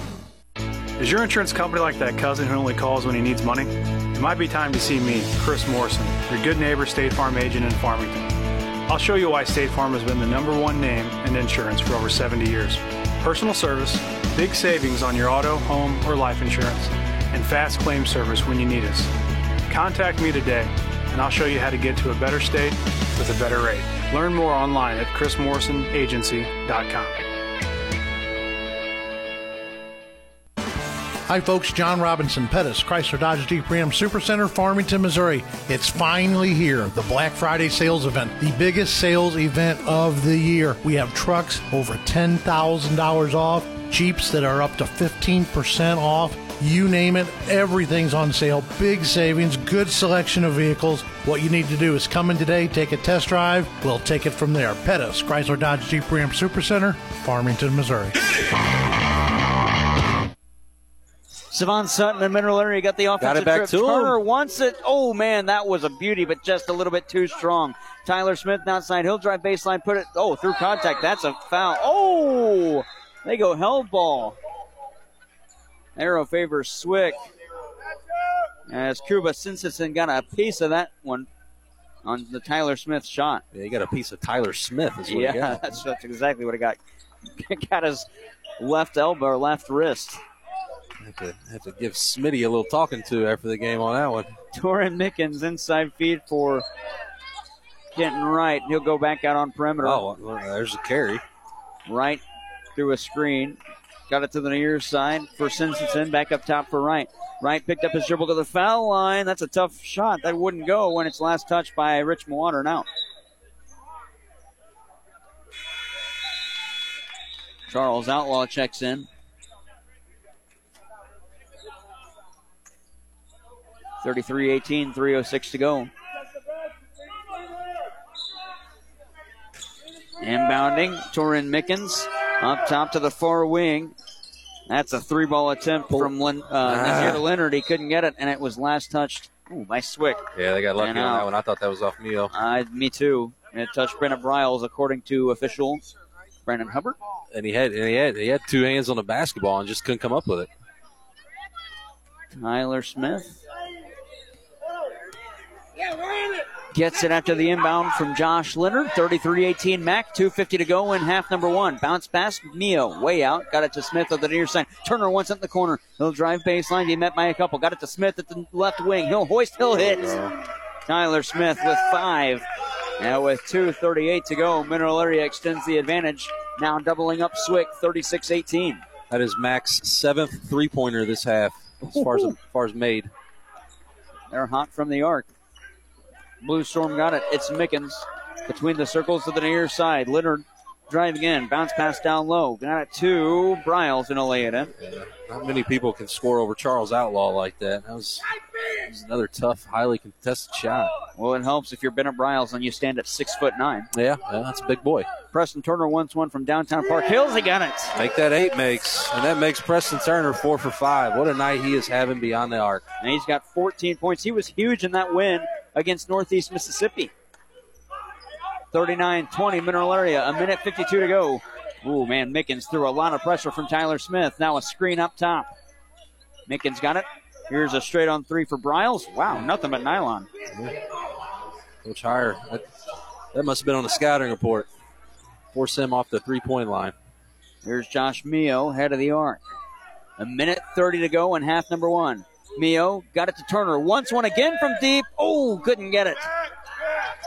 Is your insurance company like that cousin who only calls when he needs money? It might be time to see me, Chris Morrison, your good neighbor State Farm agent in Farmington. I'll show you why State Farm has been the number one name in insurance for over 70 years. Personal service, big savings on your auto, home, or life insurance, and fast claim service when you need us. Contact me today, and I'll show you how to get to a better state with a better rate. Learn more online at chrismorrisonagency.com. Hi, folks. John Robinson, Pettis, Chrysler Dodge Jeep Ram Supercenter, Farmington, Missouri. It's finally here, the Black Friday sales event, the biggest sales event of the year. We have trucks over $10,000 off, Jeeps that are up to 15% off. You name it, everything's on sale. Big savings, good selection of vehicles. What you need to do is come in today, take a test drive. We'll take it from there. Pettis, Chrysler Dodge Jeep Ram Supercenter, Farmington, Missouri. Savon Sutton and Mineral Area got the offensive it back trip. to him. Turner wants it. Oh man, that was a beauty, but just a little bit too strong. Tyler Smith outside. He'll drive baseline, put it. Oh, through contact. That's a foul. Oh, they go held ball. Arrow favors Swick. As Kuba Simpson got a piece of that one on the Tyler Smith shot. Yeah, you got a piece of Tyler Smith. Yeah, he got. that's, that's exactly what he got. got his left elbow or left wrist. Have to, have to give Smitty a little talking to after the game on that one. Torin Mickens inside feed for Kenton Wright. He'll go back out on perimeter. Oh, well, there's a carry. Wright through a screen. Got it to the near side for Simpson. Back up top for Wright. Wright picked up his dribble to the foul line. That's a tough shot. That wouldn't go when it's last touched by Rich Water now. Charles Outlaw checks in. 33 18, 306 to go. Inbounding, Torin Mickens up top to the far wing. That's a three ball attempt from Lin, uh, Nazir Leonard. He couldn't get it, and it was last touched ooh, by Swick. Yeah, they got lucky And on that one. I thought that was off Mio. Uh, me too. And it touched Brennan Bryles, according to official Brandon Hubbard. And he had and he had he had two hands on the basketball and just couldn't come up with it. Tyler Smith gets it after the inbound from Josh Leonard. 33-18 Mac. 2.50 to go in half number one. Bounce pass. Mio way out. Got it to Smith at the near side. Turner wants it in the corner. He'll drive baseline. He met by a couple. Got it to Smith at the left wing. He'll hoist. He'll hit. Tyler Smith with five. Now with 2.38 to go, Mineral Area extends the advantage. Now doubling up Swick, 36-18. That is Mac's seventh three pointer this half, as far as as far as made. They're hot from the arc. Blue Storm got it. It's Mickens between the circles to the near side. Leonard driving in. Bounce pass down low. Got it to Bryles and a lay it in. Not many people can score over Charles Outlaw like that. That was, that was another tough, highly contested shot. Well, it helps if you're Bennett Bryles and you stand at six foot nine. Yeah, yeah, that's a big boy. Preston Turner wants one from downtown Park Hills. He got it. Make that eight makes, and that makes Preston Turner four for five. What a night he is having beyond the arc. And he's got 14 points. He was huge in that win against Northeast Mississippi. 39 20 Mineral Area. A minute 52 to go. Ooh, man, Mickens threw a lot of pressure from Tyler Smith. Now a screen up top. Mickens got it. Here's a straight on three for Bryles. Wow, nothing but nylon. Coach Heyer, that, that must have been on the scouting report. Force him off the three point line. Here's Josh Mio, head of the arc. A minute 30 to go in half number one. Mio got it to Turner. Once one again from deep. Oh, couldn't get it.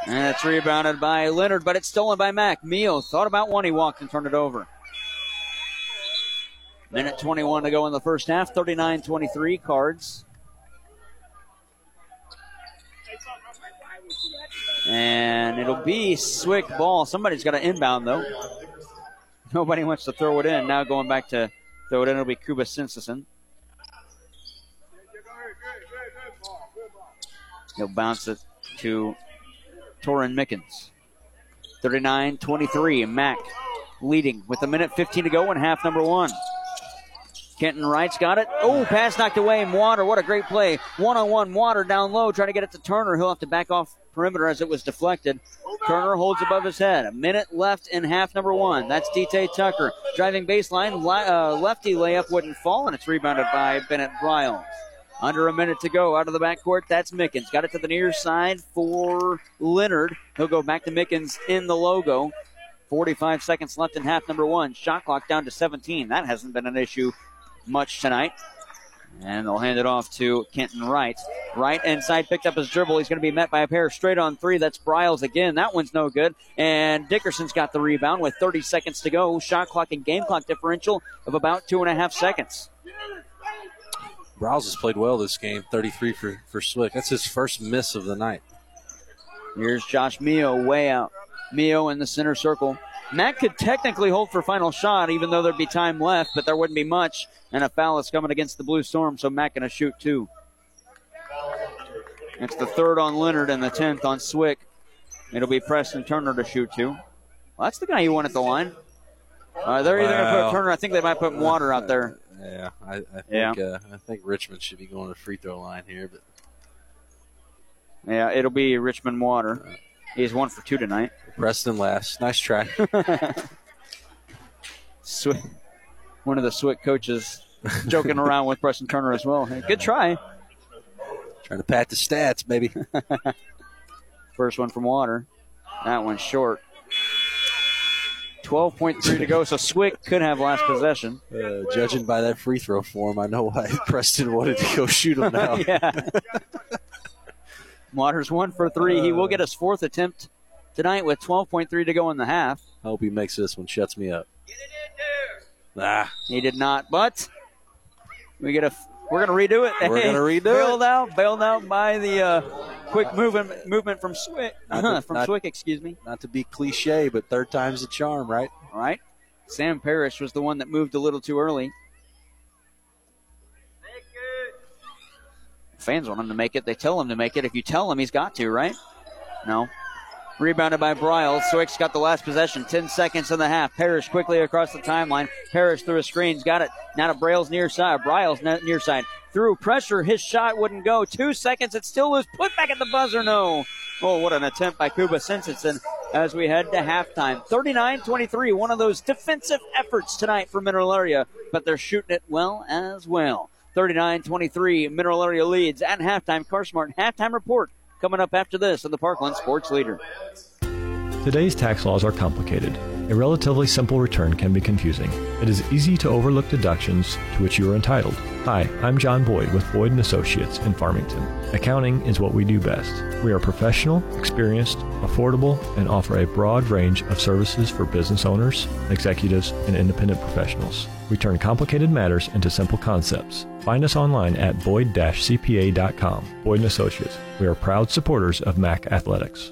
And it's rebounded by Leonard, but it's stolen by Mac. Mio thought about one. He walked and turned it over. Minute 21 to go in the first half. 39 23 cards. And it'll be Swick ball. Somebody's got to inbound, though. Nobody wants to throw it in. Now going back to throw it in, it'll be Kuba Simpson. He'll bounce it to Torin Mickens. 39 23. Mac leading with a minute 15 to go in half number one. Kenton Wright's got it. Oh, pass knocked away. Water, what a great play. One on one, Water down low, trying to get it to Turner. He'll have to back off perimeter as it was deflected. Turner holds above his head. A minute left in half number one. That's DT Tucker. Driving baseline, li- uh, lefty layup wouldn't fall, and it's rebounded by Bennett Bryles. Under a minute to go out of the backcourt. That's Mickens. Got it to the near side for Leonard. He'll go back to Mickens in the logo. 45 seconds left in half number one. Shot clock down to 17. That hasn't been an issue much tonight. And they'll hand it off to Kenton Wright. Wright inside picked up his dribble. He's going to be met by a pair straight on three. That's Bryles again. That one's no good. And Dickerson's got the rebound with 30 seconds to go. Shot clock and game clock differential of about two and a half seconds. Browse has played well this game, 33 for, for Swick. That's his first miss of the night. Here's Josh Mio way out. Mio in the center circle. Mac could technically hold for final shot, even though there'd be time left, but there wouldn't be much. And a foul is coming against the Blue Storm, so Mac gonna shoot two. It's the third on Leonard and the tenth on Swick. It'll be Preston Turner to shoot two. Well, that's the guy you want at the line. Uh, they're either gonna Wow. put Turner. I think they might put Water out there. Yeah, I, I think Yeah. Uh, I think Richmond should be going to the free throw line here, but Yeah, it'll be Richmond Water. He's one for two tonight. Preston last. Nice try. One of the Swick coaches joking around with Preston Turner as well. Hey, good try. Trying to pat the stats, baby. First one from Water. That one's short. 12.3 to go, so Swick could have last possession. Uh, judging by that free throw form, I know why Preston wanted to go shoot him now. yeah. Waters one for three. He will get his fourth attempt tonight with 12.3 to go in the half. I hope he makes this one, shuts me up. Ah. He did not, but we get a. We're going to redo it. We're gonna redo it. bailed out, bailed out by the uh, quick movement movement from Swick. Not to- from not- Swick, excuse me. Not to be cliche, but third time's the charm, right? All right. Sam Parrish was the one that moved a little too early. Fans want him to make it. They tell him to make it. If you tell him, he's got to, right? No. Rebounded by Bryles. Swick's got the last possession. 10 seconds in the half. Parrish quickly across the timeline. Parrish through a screens. Got it. Now to Braille's near side. Bryles ne- near side. Through pressure. His shot wouldn't go. Two seconds. It still was put back at the buzzer. No. Oh, what an attempt by Kuba Simpson as we head to halftime. 39 23. One of those defensive efforts tonight for Mineral Area, but they're shooting it well as well. 39 23. Mineral Area leads at halftime. Carsmart halftime report coming up after this on the Parkland Sports Leader. Today's tax laws are complicated. A relatively simple return can be confusing. It is easy to overlook deductions to which you are entitled. Hi, I'm John Boyd with Boyd and Associates in Farmington. Accounting is what we do best. We are professional, experienced, affordable, and offer a broad range of services for business owners, executives, and independent professionals. We turn complicated matters into simple concepts. Find us online at boyd-cpa.com. Boyd Associates. We are proud supporters of MAC Athletics.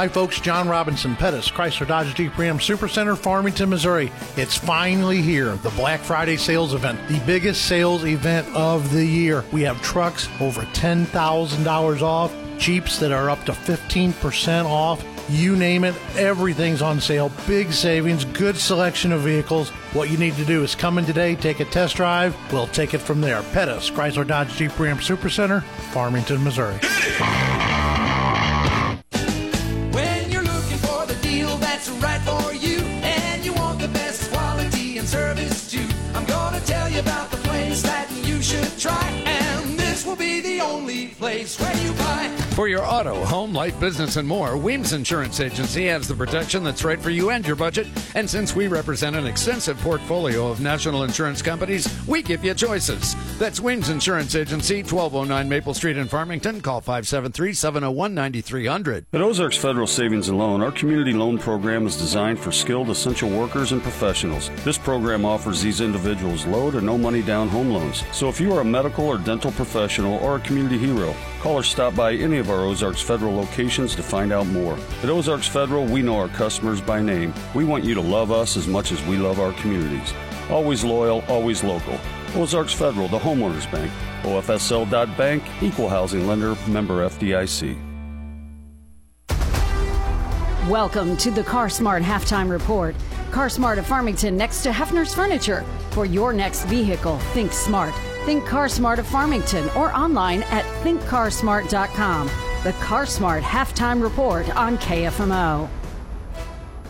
Hi, folks. John Robinson Pettis, Chrysler Dodge Jeep Ram Supercenter, Farmington, Missouri. It's finally here, the Black Friday sales event, the biggest sales event of the year. We have trucks over $10,000 off, Jeeps that are up to 15% off. You name it, everything's on sale. Big savings, good selection of vehicles. What you need to do is come in today, take a test drive. We'll take it from there. Pettis, Chrysler Dodge Jeep Ram Supercenter, Farmington, Missouri. Try, will be the only place where you buy. For your auto, home, life, business, and more, Weems Insurance Agency has the protection that's right for you and your budget. And since we represent an extensive portfolio of national insurance companies, we give you choices. That's Weems Insurance Agency, 1209 Maple Street in Farmington. Call 573 701 9300. At Ozarks Federal Savings and Loan, our community loan program is designed for skilled essential workers and professionals. This program offers these individuals low to no money down home loans. So if you are a medical or dental professional or a community hero, call or stop by any of our Ozarks Federal locations to find out more. At Ozarks Federal, we know our customers by name. We want you to love us as much as we love our communities. Always loyal, always local. Ozarks Federal, the homeowners bank. OFSL.bank, equal housing lender, member FDIC. Welcome to the CarSmart Halftime Report. CarSmart of Farmington next to Hefner's Furniture. For your next vehicle, think smart. Think CarSmart of Farmington or online at thinkcarsmart.com. The CarSmart Halftime Report on KFMO.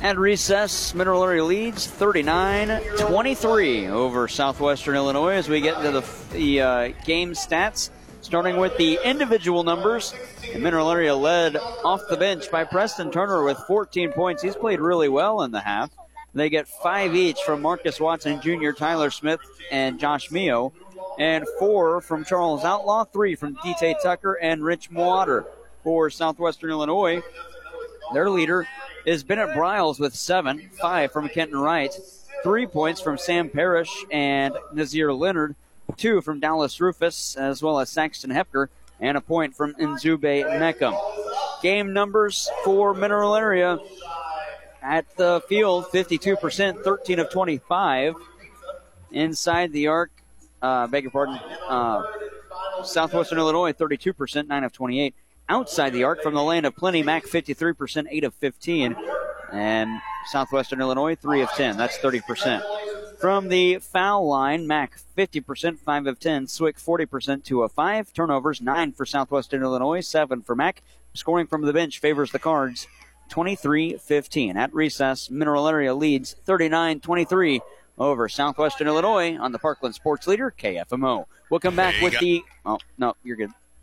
At recess, Mineral Area leads 39 23 over Southwestern Illinois as we get into the, the uh, game stats. Starting with the individual numbers, Mineral Area led off the bench by Preston Turner with 14 points. He's played really well in the half. They get five each from Marcus Watson Jr., Tyler Smith, and Josh Mio, and four from Charles Outlaw, three from DT Tucker and Rich Moater for Southwestern Illinois. Their leader is Bennett Bryles with seven, five from Kenton Wright, three points from Sam Parrish and Nazir Leonard, two from Dallas Rufus, as well as Saxton Hepker, and a point from Nzube Meckham. Game numbers for Mineral Area at the field 52%, 13 of 25. Inside the arc, uh, beg your pardon, uh, Southwestern Illinois 32%, 9 of 28 outside the arc from the land of plenty. Mac 53%, 8 of 15. And Southwestern Illinois, 3 of 10. That's 30%. From the foul line, Mac 50%, 5 of 10. Swick 40%, 2 of 5. Turnovers, 9 for Southwestern Illinois, 7 for Mac. Scoring from the bench favors the Cards, 23 15. At recess, Mineral Area leads 39 23 over Southwestern Illinois on the Parkland Sports Leader, KFMO. We'll come back with the. Oh, no, you're good.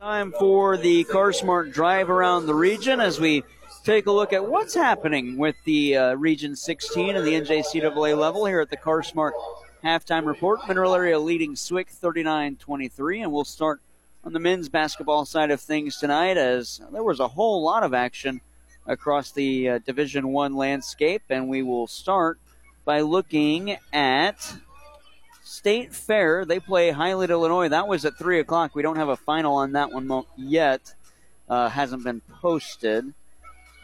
Time for the Car Smart drive around the region as we take a look at what's happening with the uh, Region 16 and the NJCAA level here at the Car Smart halftime report. Mineral Area leading Swick 39 23, and we'll start on the men's basketball side of things tonight as there was a whole lot of action across the uh, Division One landscape, and we will start by looking at State Fair. They play Highland, Illinois. That was at 3 o'clock. We don't have a final on that one yet. Uh, hasn't been posted.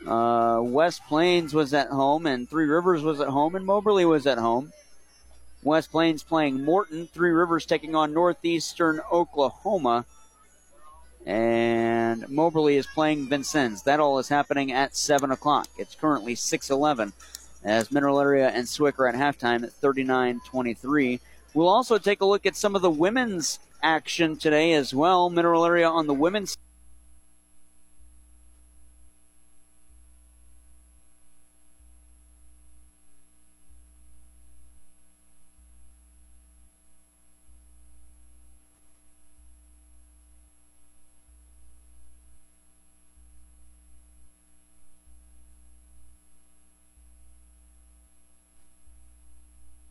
Uh, West Plains was at home, and Three Rivers was at home, and Moberly was at home. West Plains playing Morton. Three Rivers taking on Northeastern Oklahoma. And Moberly is playing Vincennes. That all is happening at 7 o'clock. It's currently 6 11 as Mineral Area and Swick are at halftime at 39 23. We'll also take a look at some of the women's action today as well. Mineral Area on the women's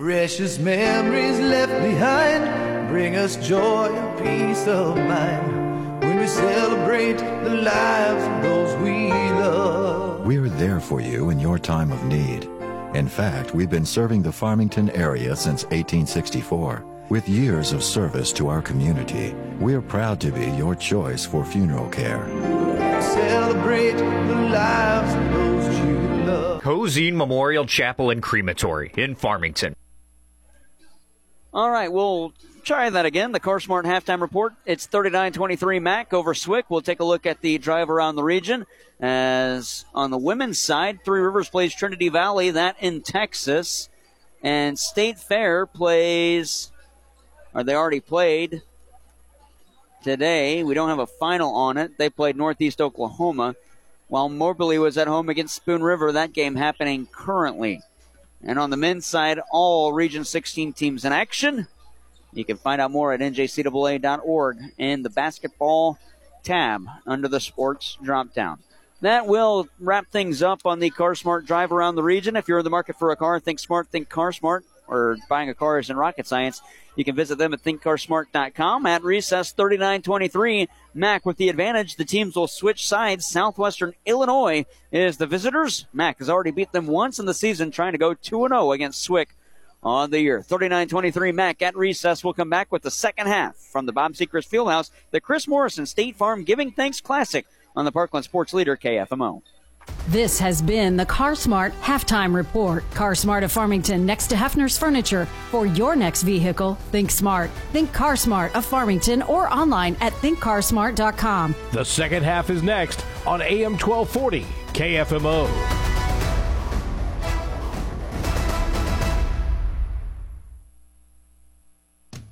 Precious memories left behind bring us joy and peace of mind when we celebrate the lives of those we love. We're there for you in your time of need. In fact, we've been serving the Farmington area since 1864. With years of service to our community, we're proud to be your choice for funeral care. Celebrate the lives of those you love. Cozean Memorial Chapel and Crematory in Farmington. All right, we'll try that again. The CarSmart halftime report. It's 39-23 Mac over Swick. We'll take a look at the drive around the region. As on the women's side, Three Rivers plays Trinity Valley, that in Texas. And State Fair plays, or they already played today. We don't have a final on it. They played Northeast Oklahoma, while Moberly was at home against Spoon River. That game happening currently. And on the men's side, all Region 16 teams in action. You can find out more at njcaa.org in the basketball tab under the sports drop down. That will wrap things up on the CarSmart drive around the region. If you're in the market for a car, think smart, think CarSmart, or buying a car isn't rocket science. You can visit them at thinkcarsmart.com. At recess 39-23, Mac with the advantage. The teams will switch sides. Southwestern Illinois is the visitors. Mac has already beat them once in the season, trying to go 2-0 against Swick on the year. 39-23 Mac at recess. We'll come back with the second half from the Bob Sechrist Fieldhouse, the Chris Morrison State Farm Giving Thanks Classic on the Parkland Sports Leader KFMO. This has been the CarSmart Halftime Report. CarSmart of Farmington next to Hefner's Furniture. For your next vehicle, think smart. Think CarSmart of Farmington or online at thinkcarsmart.com. The second half is next on AM 1240 KFMO.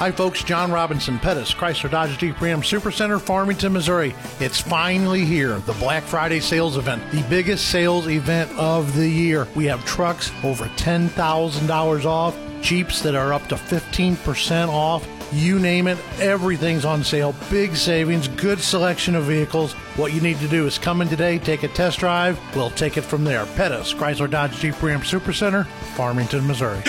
Hi, folks. John Robinson, Pettis, Chrysler Dodge Jeep Ram Supercenter, Farmington, Missouri. It's finally here, the Black Friday sales event, the biggest sales event of the year. We have trucks over $10,000 off, Jeeps that are up to 15% off. You name it, everything's on sale. Big savings, good selection of vehicles. What you need to do is come in today, take a test drive. We'll take it from there. Pettis, Chrysler Dodge Jeep Ram Supercenter, Farmington, Missouri.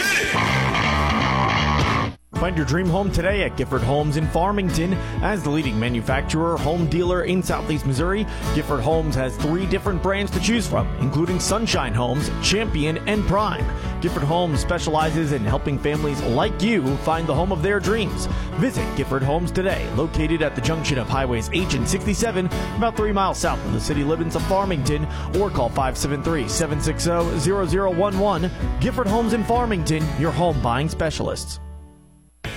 Find your dream home today at Gifford Homes in Farmington. As the leading manufacturer, home dealer in Southeast Missouri, Gifford Homes has three different brands to choose from, including Sunshine Homes, Champion, and Prime. Gifford Homes specializes in helping families like you find the home of their dreams. Visit Gifford Homes today, located at the junction of Highways H and 67, about three miles south of the city limits of Farmington, or call 573 760 0011. Gifford Homes in Farmington, your home buying specialists.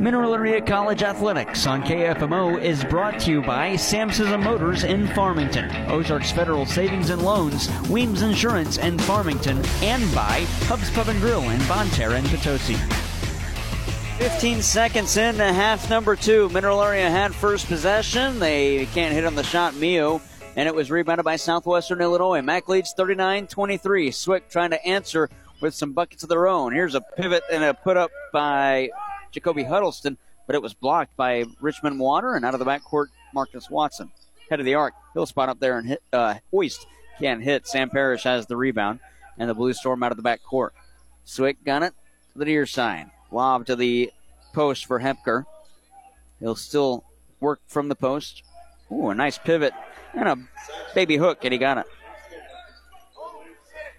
Mineral Area College Athletics on KFMO is brought to you by Samson Motors in Farmington, Ozarks Federal Savings and Loans, Weems Insurance in Farmington, and by Hub's Pub and Grill in Bonne Terre and Potosi. 15 seconds in to half number two. Mineral Area had first possession. They can't hit on the shot, Mio, and it was rebounded by Southwestern Illinois. Mac leads 39 23. Swick trying to answer with some buckets of their own. Here's a pivot and a put up by Jacoby Huddleston, but it was blocked by Richmond Water and out of the backcourt, Marcus Watson. Head of the arc. He'll spot up there and hit, uh, hoist. Can't hit. Sam Parrish has the rebound, and the Blue Storm out of the backcourt. Swick got it to the near side. Lob to the post for Hepker. He'll still work from the post. Ooh, a nice pivot and a baby hook, and he got it.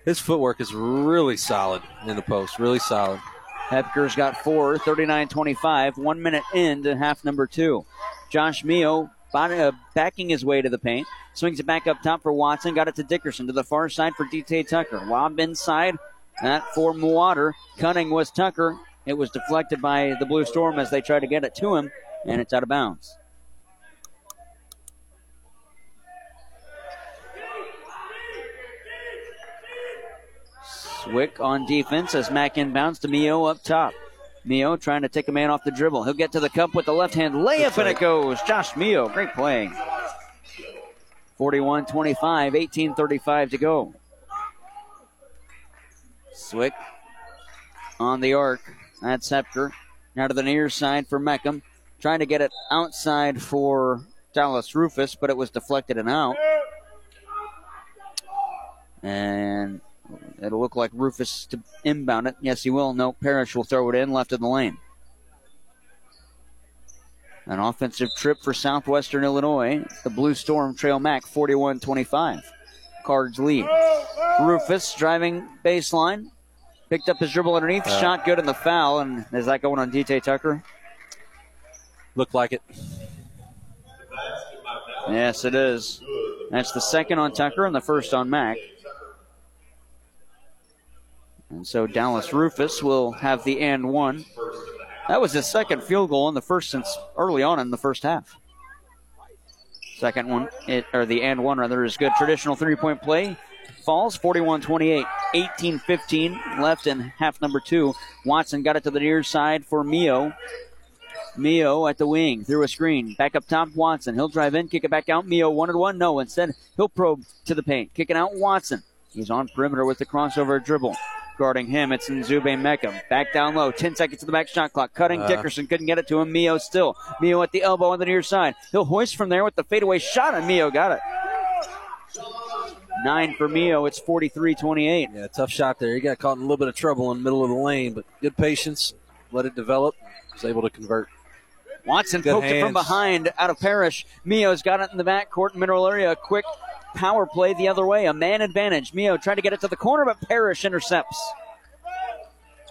His footwork is really solid in the post, really solid. Hepker's got four, 39 25, one minute into half number two. Josh Mio uh, backing his way to the paint, swings it back up top for Watson, got it to Dickerson to the far side for DT Tucker. Lob inside, that for Water. Cunning was Tucker. It was deflected by the Blue Storm as they tried to get it to him, and it's out of bounds. Swick on defense as Mac inbounds to Mio up top. Mio trying to take a man off the dribble. He'll get to the cup with the left hand layup, and it goes. Josh Mio, great play. 41 25, 18 35 to go. Swick on the arc. That's Hepker. Now to the near side for Meckham. Trying to get it outside for Dallas Rufus, but it was deflected and out. And it'll look like Rufus to inbound it. Yes, he will. No, Parrish will throw it in left of the lane. An offensive trip for Southwestern Illinois. The Blue Storm trail Mac 41 25. Cards lead. Rufus driving baseline. Picked up his dribble underneath. Uh, shot good in the foul. And is that going on DJ Tucker? Looked like it. Yes, it is. That's the second on Tucker and the first on Mac. And so Dallas Rufus will have the and one. That was his second field goal in the first since early on in the first half. Second one, it, or the and one rather, is good. Traditional three point play. Falls 41 28. 18 15 left in half number two. Watson got it to the near side for Mio. Mio at the wing through a screen. Back up top, Watson. He'll drive in, kick it back out. Mio one and one. No, instead he'll probe to the paint. Kicking out Watson. He's on perimeter with the crossover dribble. Guarding him, it's Nzube Meckham. Back down low. 10 seconds to the back shot clock. Cutting Uh. Dickerson. Couldn't get it to him. Mio still. Mio at the elbow on the near side. He'll hoist from there with the fadeaway shot, and Mio got it. Nine for Mio. It's 43 28. Yeah, tough shot there. He got caught in a little bit of trouble in the middle of the lane, but good patience. Let it develop. Was able to convert. Watson Good poked it from behind out of Parrish. Mio's got it in the backcourt, mineral area. A quick power play the other way. A man advantage. Mio tried to get it to the corner, but Parrish intercepts.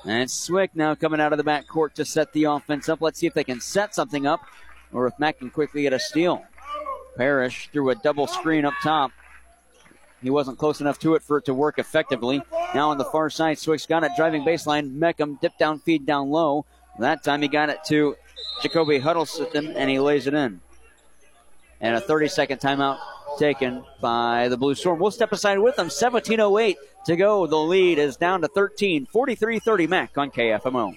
And Swick now coming out of the back court to set the offense up. Let's see if they can set something up or if Mac can quickly get a steal. Parrish threw a double screen up top. He wasn't close enough to it for it to work effectively. Now on the far side, Swick's got it driving baseline. Meckham dip down feed down low. That time he got it to Jacoby Huddleston and he lays it in. And a 30 second timeout taken by the Blue Storm. We'll step aside with them. 17.08 to go. The lead is down to 13. 43 30 Mac on KFMO.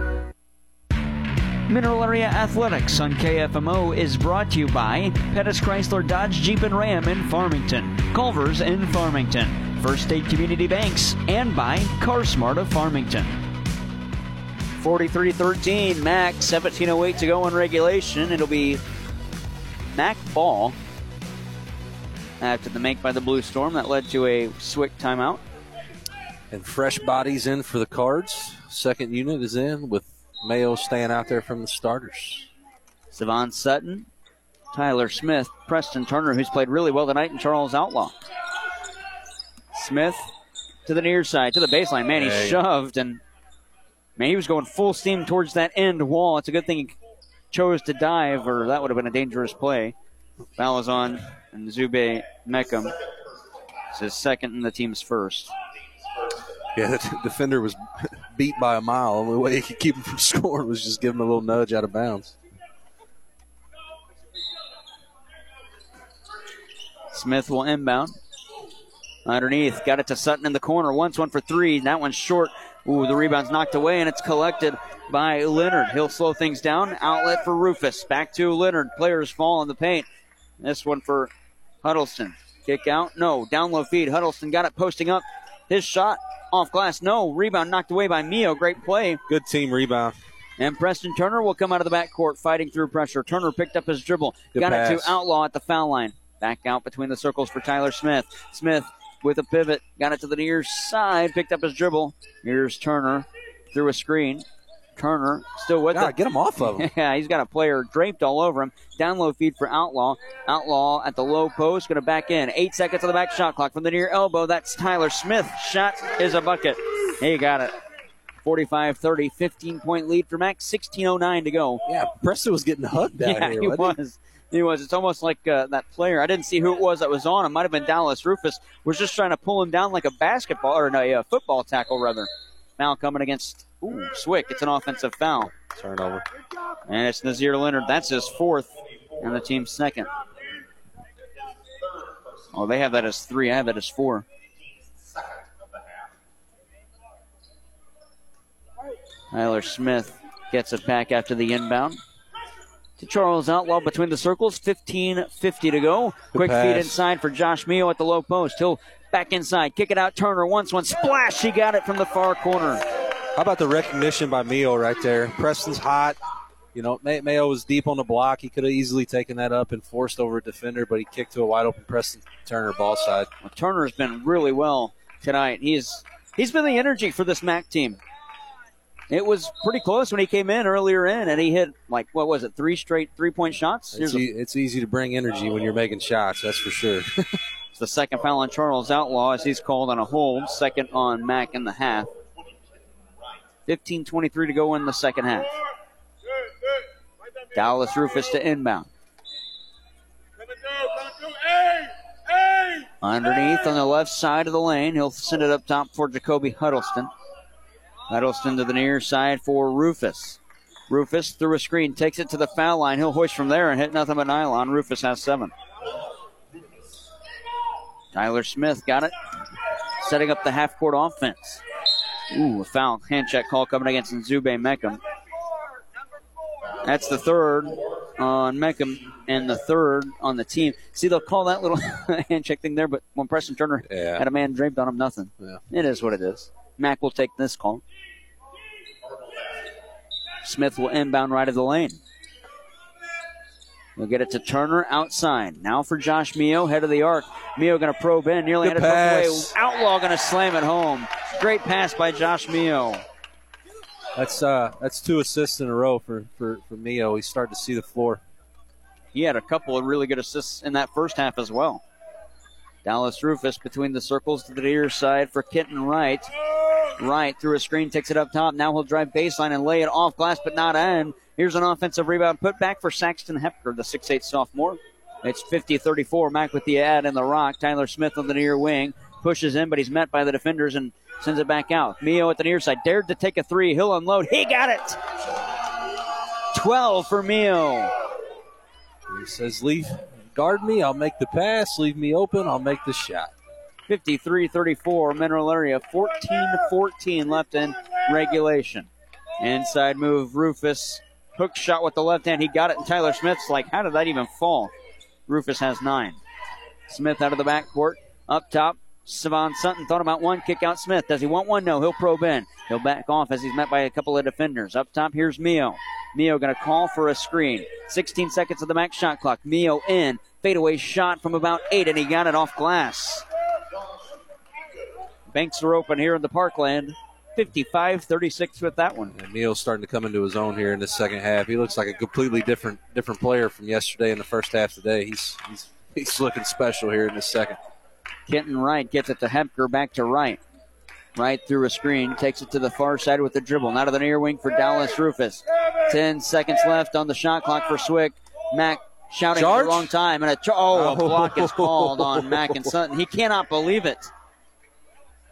Mineral Area Athletics on KFMO is brought to you by Pettis Chrysler Dodge Jeep and Ram in Farmington, Culver's in Farmington, First State Community Banks, and by CarSmart of Farmington. 43-13, Mac, 17.08 to go in regulation. It'll be Mac ball after the make by the Blue Storm. That led to a Swick timeout. And fresh bodies in for the Cards. Second unit is in with Mayo staying out there from the starters. Savon Sutton, Tyler Smith, Preston Turner, who's played really well tonight, and Charles Outlaw. Smith to the near side, to the baseline. Man, he Hey. shoved, and man, he was going full steam towards that end wall. It's a good thing he chose to dive, or that would have been a dangerous play. Foul is on, Nzube Meckham is his second and the team's first. Yeah, the defender was beat by a mile. Only way he could keep him from scoring was just give him a little nudge out of bounds. Smith will inbound. Underneath, got it to Sutton in the corner. Once one for three. That one's short. Ooh, the rebound's knocked away, and it's collected by Leonard. He'll slow things down. Outlet for Rufus. Back to Leonard. Players fall in the paint. This one for Huddleston. Kick out. No. Down low feed. Huddleston got it posting up. His shot off glass. No. Rebound knocked away by Mio. Great play. Good team rebound. And Preston Turner will come out of the backcourt fighting through pressure. Turner picked up his dribble. Good got it to Outlaw at the foul line. Back out between the circles for Tyler Smith. Smith with a pivot. Got it to the near side. Picked up his dribble. Here's Turner through a screen. Turner still with God, it. get him off of him. yeah, he's got a player draped all over him. Down low feed for Outlaw. Outlaw at the low post. Going to back in. Eight seconds on the back shot clock from the near elbow. That's Tyler Smith. Shot is a bucket. He got it. 45 30, 15 point lead for Max. 16.09 to go. Yeah, Preston was getting hugged down yeah, here. he was. He was. It's almost like uh, that player. I didn't see who it was that was on him. Might have been Dallas Rufus. Was just trying to pull him down like a basketball or no, yeah, football tackle rather. Foul coming against ooh, Swick. It's an offensive foul. Turnover. And it's Nazir Leonard. That's his fourth, and the team's second. Oh, they have that as three. I have that as four. Tyler Smith gets it back after the inbound. To Charles Outlaw between the circles. 15 50 to go. Quick feed inside for Josh Mio at the low post. He'll back inside. Kick it out. Turner once one. Splash. He got it from the far corner. How about the recognition by Mio right there? Preston's hot. You know, May- Mayo was deep on the block. He could have easily taken that up and forced over a defender, but he kicked to a wide open Preston Turner ball side. Well, Turner's been really well tonight. He's he's been the energy for this MAC team. It was pretty close when he came in earlier in, and he hit like what was it, three straight three point shots. It's, e- it's easy to bring energy when you're making shots, that's for sure. the second foul on Charles Outlaw as he's called on a hold. Second on Mac in the half. 15-23 to go in the second half. Dallas Rufus to inbound. Underneath on the left side of the lane, he'll send it up top for Jacoby Huddleston. Huddleston to the near side for Rufus. Rufus through a screen takes it to the foul line. He'll hoist from there and hit nothing but nylon. Rufus has seven. Tyler Smith got it, setting up the half court offense. Ooh, a foul hand check call coming against Nzube Meckham. That's the third on Meckham and the third on the team. See, they'll call that little hand check thing there, but when Preston Turner Yeah. had a man draped on him, nothing. Yeah. It is what it is. Mac will take this call. Smith will inbound right of the lane. We'll get it to Turner outside. Now for Josh Mio, head of the arc. Mio going to probe in, nearly Good had it away. Outlaw going to slam it home. Great pass by Josh Mio. That's uh, that's two assists in a row for for for Mio. He's starting to see the floor. He had a couple of really good assists in that first half as well. Dallas Rufus between the circles to the near side for Kenton Wright. Wright through a screen, takes it up top. Now he'll drive baseline and lay it off glass, but not in. Here's an offensive rebound put back for Saxton Hepker, the 6'8 sophomore. It's 50 34. Mac with the ad and the rock. Tyler Smith on the near wing. Pushes in, but he's met by the defenders and sends it back out. Mio at the near side. Dared to take a three. He'll unload. He got it! 12 for Mio. He says, "Leave, guard me. I'll make the pass. Leave me open. I'll make the shot." 53 34, Mineral Area 14 14 left in regulation. Inside move, Rufus. Hook shot with the left hand. He got it, and Tyler Smith's like, how did that even fall? Rufus has nine. Smith out of the backcourt. Up top, Savon Sutton thought about one. Kick out Smith. Does he want one? No. He'll probe in. He'll back off as he's met by a couple of defenders. Up top, here's Mio. Mio going to call for a screen. 16 seconds of the max shot clock. Mio in. Fadeaway shot from about eight, and he got it off glass. Banks are open here in the Parkland. 55 36 with that one. And Mio's starting to come into his own here in the second half. He looks like a completely different different player from yesterday in the first half today. He's he's he's looking special here in the second. Kenton Wright gets it to Hepker, back to Wright. Right through a screen, takes it to the far side with the dribble. Now to the near wing for Dallas Rufus. Ten seconds left on the shot clock for Swick. Mac shouting Charge? for a long time, and a ch- oh, a block is called on Mac and Sutton. He cannot believe it.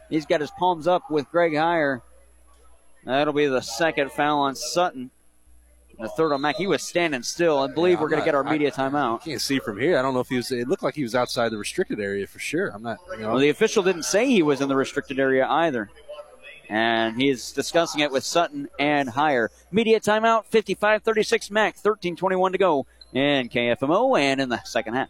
He's got his palms up with Greg Heyer. That'll be the second foul on Sutton. The third on Mac. He was standing still. I believe Yeah, we're going to get our I- media timeout. Can't see from here. I don't know if he was. It looked like he was outside the restricted area for sure. I'm not. You know, Well, the official didn't say he was in the restricted area either. And he's discussing it with Sutton and Heyer. Media timeout, 55 36 Mac, 13 21 to go in KFMO and in the second half.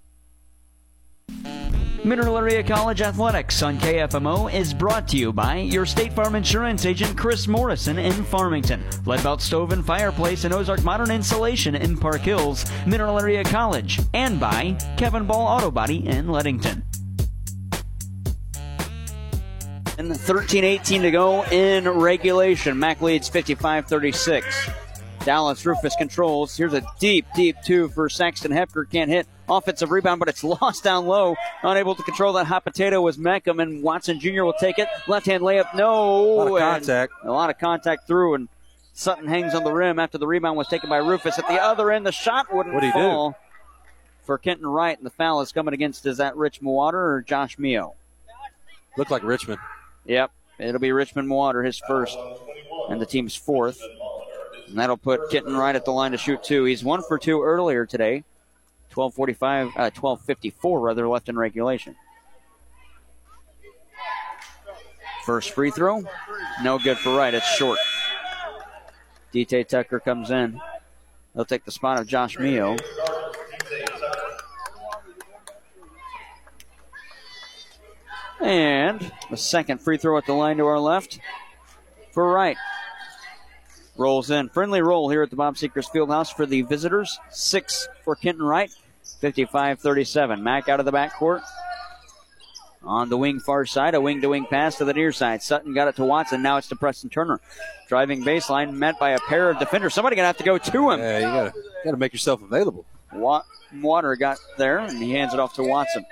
Mineral Area College Athletics on KFMO is brought to you by your State Farm Insurance agent Chris Morrison in Farmington, Leadbelt Stove and Fireplace and Ozark Modern Insulation in Park Hills, Mineral Area College, and by Kevin Ball Auto Body in Leadington. And 13-18 to go in regulation. Mac leads 55-36. Dallas Rufus controls. Here's a deep, deep two for Saxton Hepker. Can't hit. Offensive rebound, but it's lost down low. Unable to control that hot potato was Meckham, and Watson Jr. will take it. Left hand layup, no. A lot of contact. A lot of contact through, and Sutton hangs on the rim after the rebound was taken by Rufus. At the other end, the shot wouldn't What'd he do? fall for Kenton Wright, and the foul is coming against, is that Richmond Water or Josh Mio? looked like Richmond. Yep, it'll be Richmond Water, his first, and the team's fourth. And that'll put Kenton Wright at the line to shoot two. He's one for two earlier today. 1245, uh, 1254 rather left in regulation. First free throw, no good for Wright. It's short. DT Tucker comes in. He'll take the spot of Josh Mio. And the second free throw at the line to our left for Wright. Rolls in. Friendly roll here at the Bob Sechrist Fieldhouse for the visitors. Six for Kenton Wright. 55 37. Mac out of the backcourt. On the wing far side, a wing to wing pass to the near side. Sutton got it to Watson. Now it's to Preston Turner. Driving baseline met by a pair of defenders. Somebody gonna have to go to him. Yeah, you gotta gotta make yourself available. Wa- Water got there and he hands it off to Watson.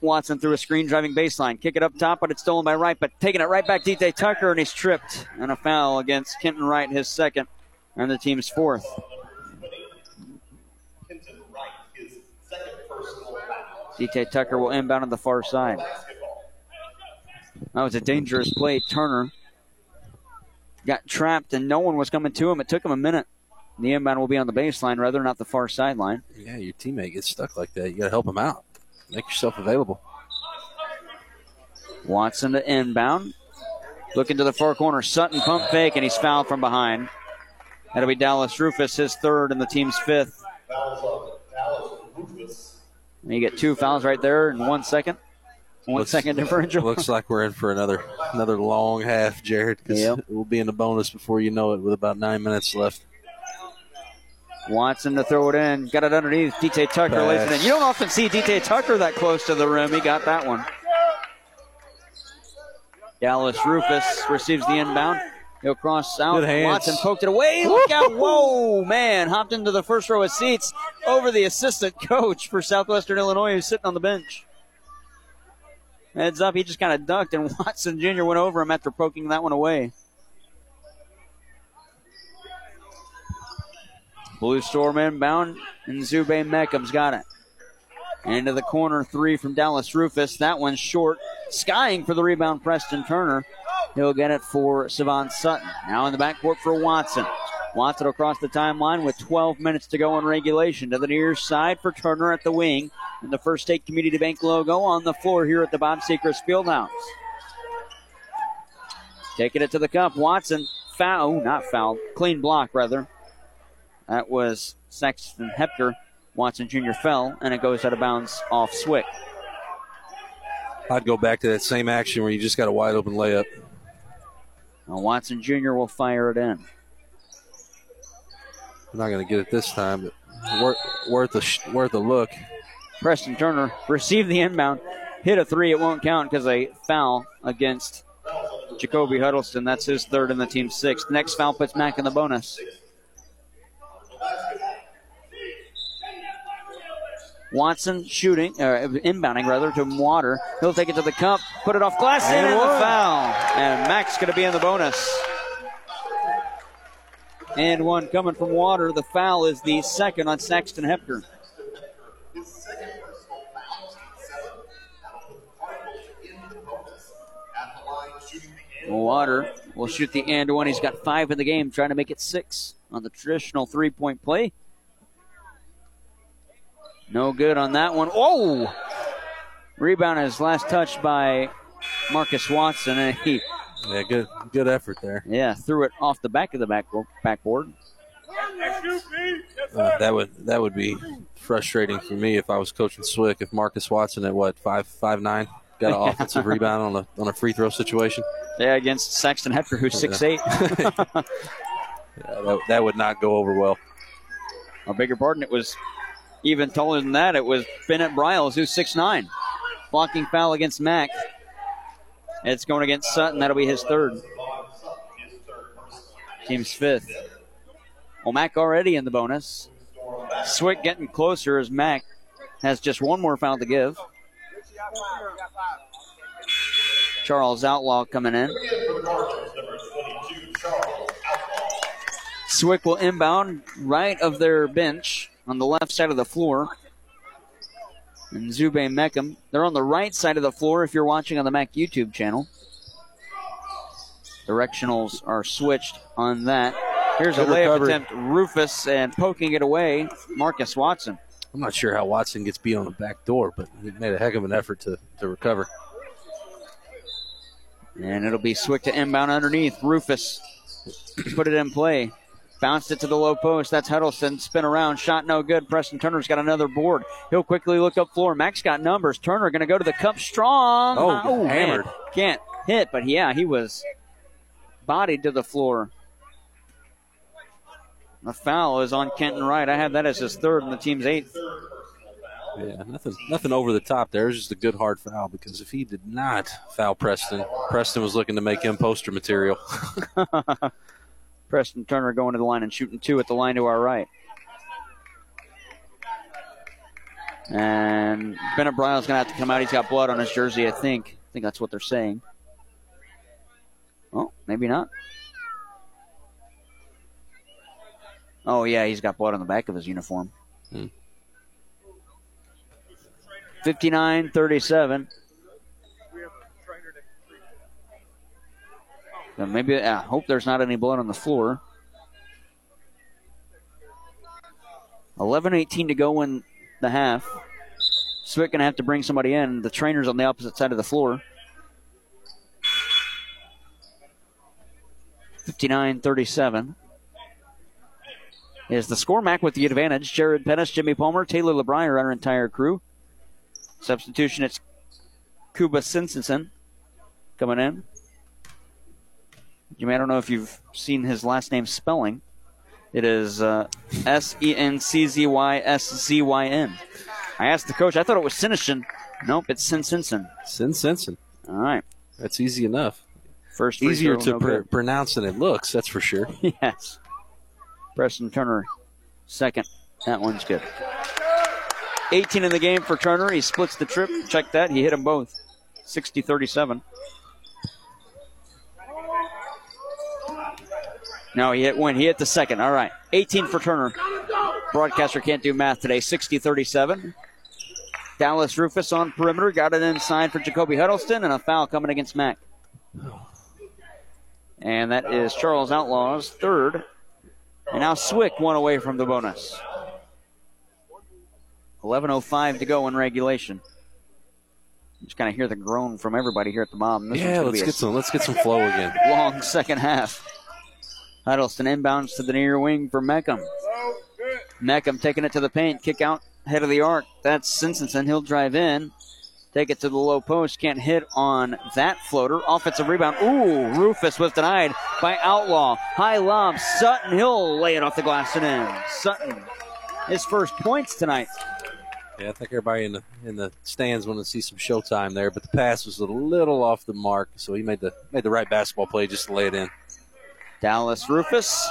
Watson through a screen driving baseline. Kick it up top, but it's stolen by Wright, but taking it right back DJ Tucker and he's tripped. And a foul against Kenton Wright, his second, and the team's fourth. DJ Tucker will inbound on the far side. That was a dangerous play. Turner got trapped and no one was coming to him. It took him a minute. The inbound will be on the baseline rather, not the far sideline. Yeah, your teammate gets stuck like that. You gotta help him out. Make yourself available. Watson to inbound. Looking to the far corner. Sutton pump fake, and he's fouled from behind. That'll be Dallas Rufus, his third and the team's fifth. Fouls on Dallas Rufus. And you get two fouls right there in one second. One Looks- second differential. Looks like we're in for another another long half, Jared. 'cause Yep. We'll be in the bonus before you know it with about nine minutes left. Watson to throw it in. Got it underneath. DT Tucker lays it in. You don't often see DT Tucker that close to the rim. He got that one. Dallas Rufus receives the inbound. He'll cross out. Watson poked it away. Look out. Whoa, man. Hopped into the first row of seats over the assistant coach for Southwestern Illinois who's sitting on the bench. Heads up. He just kind of ducked, and Watson Jr. went over him after poking that one away. Blue Storm inbound, Nzube Meckham's got it. Into the corner three from Dallas Rufus. That one's short. Skying for the rebound, Preston Turner. He'll get it for Savon Sutton. Now in the backcourt for Watson. Watson across the timeline with 12 minutes to go in regulation. To the near side for Turner at the wing. And the First State Community Bank logo on the floor here at the Bob Sechrist Fieldhouse. Taking it to the cup. Watson foul, not foul, clean block rather. That was Saxton Hepker. Watson Jr. fell, and it goes out of bounds off Swick. I'd go back to that same action where you just got a wide open layup. Now Watson Jr. will fire it in. I'm not going to get it this time, but worth worth a worth a look. Preston Turner received the inbound, hit a three. It won't count because a foul against Jacoby Huddleston. That's his third and the team's sixth. Next foul puts Mac in the bonus. Watson shooting, uh, inbounding rather to Water. He'll take it to the cup, put it off glass, and, And the foul. And Mac's going to be in the bonus. And one coming from Water. The foul is the second on Saxton Hepker. His second personal foul, team seven. That'll put the Cardinals in the bonus. At the line, shooting the end. Water will shoot the and one. He's got five in the game, trying to make it six on the traditional three point play. No good on that one. Oh! Rebound is last touched by Marcus Watson, and he Yeah, good good effort there. yeah threw it off the back of the backboard. backboard. Uh, that would that would be frustrating for me if I was coaching Swick. If Marcus Watson at what five five nine got an offensive rebound on a on a free throw situation. Yeah, against Saxton Hepker, who's six eight. Yeah, that, that would not go over well. I beg your pardon. It was even taller than that. It was Bennett Bryles, who's six nine, blocking foul against Mac. It's going against Sutton. That'll be his third. Team's fifth. Well, Mac already in the bonus. Swick getting closer as Mac has just one more foul to give. Charles Outlaw coming in. Swick will inbound right of their bench on the left side of the floor. Nzube Meckham, they're on the right side of the floor if you're watching on the Mac YouTube channel. Directionals are switched on that. Here's a Good layup recovery. attempt. Rufus and poking it away. Marcus Watson. I'm not sure how Watson gets beat on the back door, but he made a heck of an effort to, to recover. And it'll be Swick to inbound underneath. Rufus put it in play. Bounced it to the low post. That's Huddleston. Spin around. Shot no good. Preston Turner's got another board. He'll quickly look up floor. Max got numbers. Turner going to go to the cup strong. Oh, oh, man. hammered. Can't hit, but yeah, he was bodied to the floor. The foul is on Kenton Wright. I have that as his third and the team's eighth. Yeah, nothing, nothing over the top there. It was just a good hard foul because if he did not foul Preston, Preston was looking to make him poster material. Preston Turner going to the line and shooting two at the line to our right. And Bennett Bryle's going to have to come out. He's got blood on his jersey, I think. I think that's what they're saying. Oh, maybe not. Oh, yeah, he's got blood on the back of his uniform. Hmm. 59 37. Maybe I hope there's not any blood on the floor. 11-18 to go in the half. Swick gonna have to bring somebody in. The trainer's on the opposite side of the floor. 59-37 is the score. Mac with the advantage. Jared Pettis, Jimmy Palmer, Taylor LeBrier, our entire crew. Substitution, it's Kuba Simpson coming in. Jimmy, I don't know if you've seen his last name spelling. It is uh, S E N C Z Y S Z Y N. I asked the coach. I thought it was Sinishin. Nope, it's Sin Simpson. Sin. All right. That's easy enough. First Easier to no pr- pronounce than it looks, that's for sure. yes. Preston Turner, second. That one's good. 18 in the game for Turner. He splits the trip. Check that. He hit them both. 60 37. No, he hit one. He hit the second. All right. 18 for Turner. Broadcaster can't do math today. 60 37. Dallas Rufus on perimeter. Got it inside for Jacoby Huddleston, and a foul coming against Mac. And that is Charles Outlaw's third. And now Swick one away from the bonus. 11.05 to go in regulation. Just kind of hear the groan from everybody here at the mom. This yeah, let's get some let's get some flow again. long second half. Huddleston inbounds to the near wing for Meckham. Meckham taking it to the paint, kick out head of the arc. That's Simpson. He'll drive in, take it to the low post, can't hit on that floater. Offensive rebound. Ooh, Rufus was denied by Outlaw. High lob. Sutton. He'll lay it off the glass and in. Sutton, his first points tonight. Yeah, I think everybody in the in the stands want to see some showtime there, but the pass was a little off the mark, so he made the made the right basketball play just to lay it in. Dallas Rufus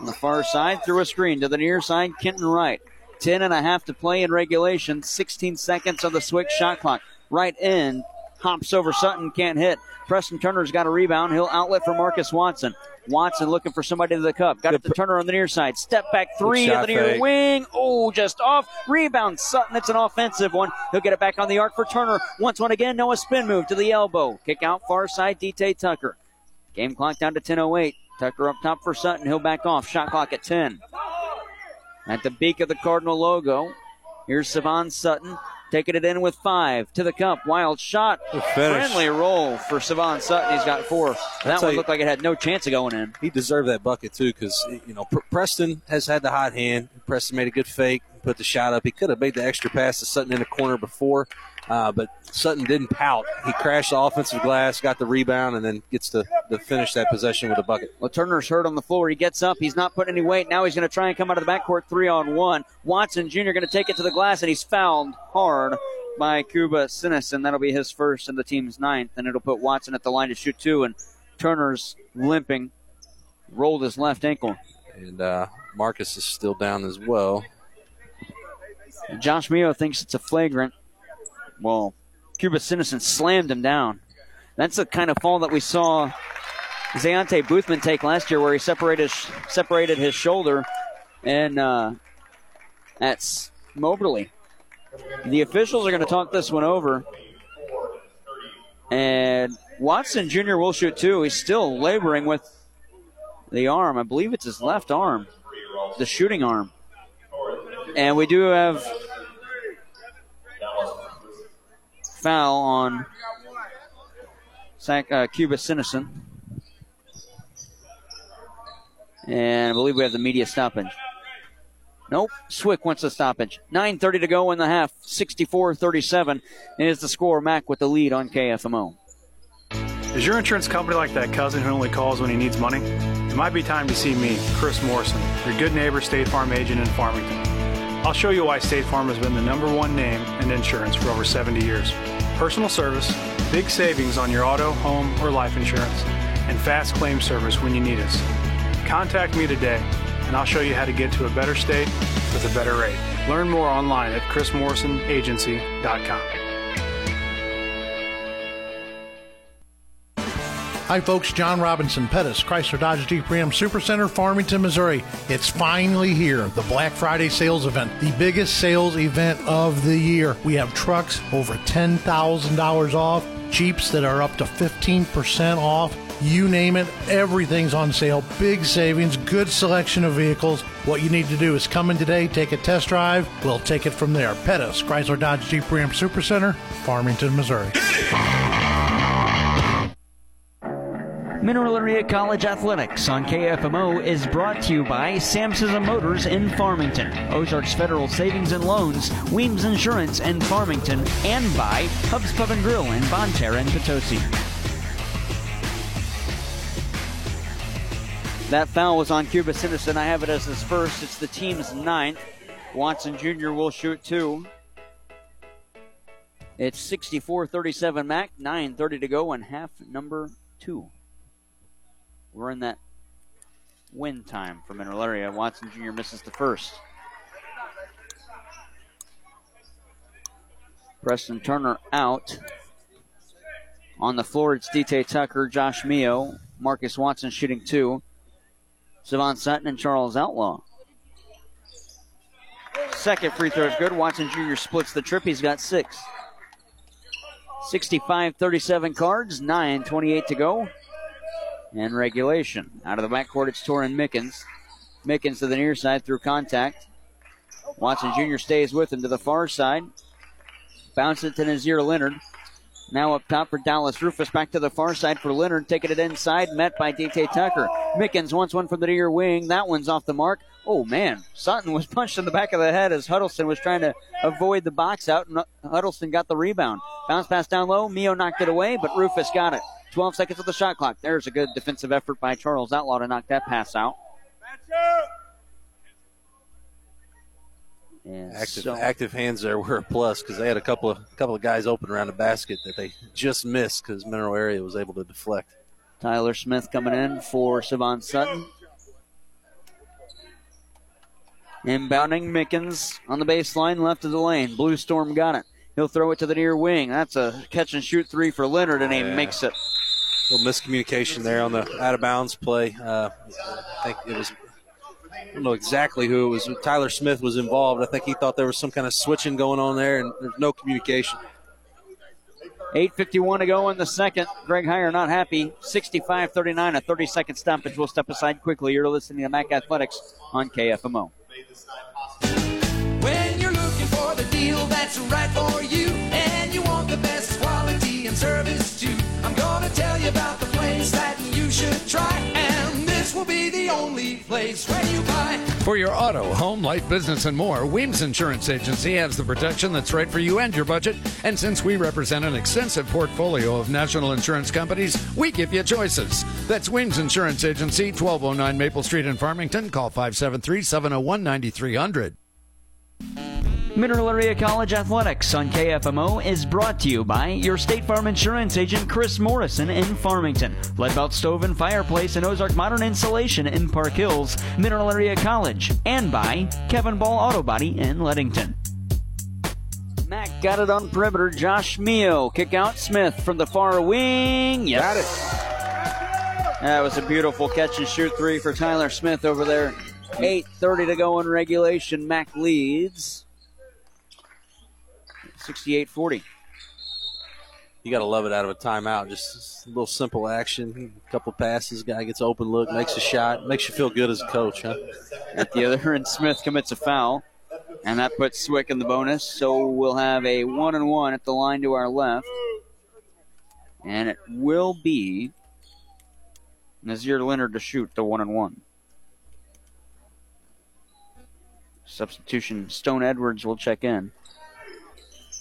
on the far side through a screen to the near side. Kenton Wright. Ten and a half to play in regulation. 16 seconds of the Swick shot clock. Wright in. Hops over Sutton. Can't hit. Preston Turner's got a rebound. He'll outlet for Marcus Watson. Watson looking for somebody to the cup. Got it to Turner on the near side. Step back three shot the near fake. wing. Oh, just off. Rebound Sutton. It's an offensive one. He'll get it back on the arc for Turner. Once one again. Noah spin move to the elbow. Kick out far side. DT Tucker. Game clock down to 10.08. Tucker up top for Sutton. He'll back off. Shot clock at 10. At the beak of the Cardinal logo, here's Savon Sutton taking it in with five to the cup. Wild shot. Friendly roll for Savon Sutton. He's got four. That one looked like it had no chance of going in. He deserved that bucket too, because you know Preston has had the hot hand. Preston made a good fake, put the shot up. He could have made the extra pass to Sutton in the corner before, uh, but Sutton didn't pout. He crashed the offensive glass, got the rebound, and then gets to, to finish that possession with a bucket. Well, Turner's hurt on the floor. He gets up. He's not putting any weight. Now he's going to try and come out of the backcourt three on one. Watson Jr. going to take it to the glass, and he's fouled hard by Cuba Senczyszyn. That'll be his first and the team's ninth, and it'll put Watson at the line to shoot two. And Turner's limping, rolled his left ankle. And uh, Marcus is still down as well. Josh Mio thinks it's a flagrant. Well, Cuba Senczyszyn slammed him down. That's the kind of fall that we saw Zayante Boothman take last year, where he separated separated his shoulder, and uh, that's Moberly. The officials are going to talk this one over, and Watson Jr. will shoot too. He's still laboring with the arm. I believe it's his left arm, the shooting arm. And we do have foul on uh, Cuba Senczyszyn. And I believe we have the media stoppage. Nope. Swick wants a stoppage. 9.30 to go in the half. 64 37 is the score. Mac with the lead on KFMO. Is your insurance company like that cousin who only calls when he needs money? It might be time to see me, Chris Morrison, your good neighbor State Farm agent in Farmington. I'll show you why State Farm has been the number one name in insurance for over 70 years. Personal service, big savings on your auto, home, or life insurance, and fast claim service when you need us. Contact me today, and I'll show you how to get to a better state with a better rate. Learn more online at chrismorrisonagency.com. Hi, folks. John Robinson, Pettis, Chrysler Dodge Jeep Ram Supercenter, Farmington, Missouri. It's finally here, the Black Friday sales event, the biggest sales event of the year. We have trucks over $10,000 off, Jeeps that are up to 15% off. You name it, everything's on sale. Big savings, good selection of vehicles. What you need to do is come in today, take a test drive. We'll take it from there. Pettis, Chrysler Dodge Jeep Ram Supercenter, Farmington, Missouri. Mineral Area College Athletics on KFMO is brought to you by Samsism Motors in Farmington, Ozarks Federal Savings and Loans, Weems Insurance in Farmington, and by Hubs Pub and Grill in Bonne Terre and Potosi. That foul was on Cuba Senczyszyn. I have it as his first. It's the team's ninth. Watson Jr. will shoot two. It's 64 37 Mac, 9.30 to go, and half number two. We're in that win time for Mineral Area. Watson Jr. misses the first. Preston Turner out. On the floor, it's DT Tucker, Josh Mio, Marcus Watson shooting two. Savon Sutton and Charles Outlaw. Second free throw is good. Watson Jr. splits the trip. He's got six. 65 37 cards, 9 28 to go. And regulation. Out of the backcourt, it's Torin Mickens. Mickens to the near side through contact. Watson Jr. stays with him to the far side. Bounce it to Nazir Leonard. Now up top for Dallas Rufus. Back to the far side for Leonard. Taking it inside. Met by DT Tucker. Mickens wants one from the near wing. That one's off the mark. Oh, man. Sutton was punched in the back of the head as Huddleston was trying to avoid the box out. And Huddleston got the rebound. Bounce pass down low. Mio knocked it away, but Rufus got it. 12 seconds of the shot clock. There's a good defensive effort by Charles Outlaw to knock that pass out. And Active, so- active hands there were a plus because they had a couple of couple of guys open around the basket that they just missed because Mineral Area was able to deflect. Tyler Smith coming in for Savon Sutton. Inbounding Mickens on the baseline, left of the lane. Blue Storm got it. He'll throw it to the near wing. That's a catch and shoot three for Leonard, and he Yeah. makes it. Little miscommunication there on the out of bounds play. Uh, I think it was. I don't know exactly who it was. Tyler Smith was involved. I think he thought there was some kind of switching going on there, and there's no communication. 8.51 to go in the second. Greg Heyer not happy. 65 39, a 30 second stoppage. We'll step aside quickly. You're listening to Mac Athletics on KFMO. When you're looking for the deal that's right for you and you want the best quality and service too, I'm gonna tell you about the place that you should try. And this will be the only place where you buy. For your auto, home, life, business, and more, Weems Insurance Agency has the protection that's right for you and your budget. And since we represent an extensive portfolio of national insurance companies, we give you choices. That's Weems Insurance Agency, 1209 Maple Street in Farmington. Call 573 701 9300. Mineral Area College Athletics on KFMO is brought to you by your State Farm Insurance agent Chris Morrison in Farmington, Leadbelt Stove and Fireplace and Ozark Modern Insulation in Park Hills, Mineral Area College, and by Kevin Ball Auto Body in Leadington. Mac got it on perimeter. Josh Mio kick out Smith from the far wing. Yes. Got it. That was a beautiful catch and shoot three for Tyler Smith over there. 8.30 to go in regulation. Mac leads 68 40. You got to love it out of a timeout. Just a little simple action, a couple passes, guy gets open look, makes a shot, makes you feel good as a coach, huh? At the other end, Smith commits a foul, and that puts Swick in the bonus. So we'll have a one and one at the line to our left, and it will be Nazir Leonard to shoot the one and one. Substitution: Stone Edwards will check in.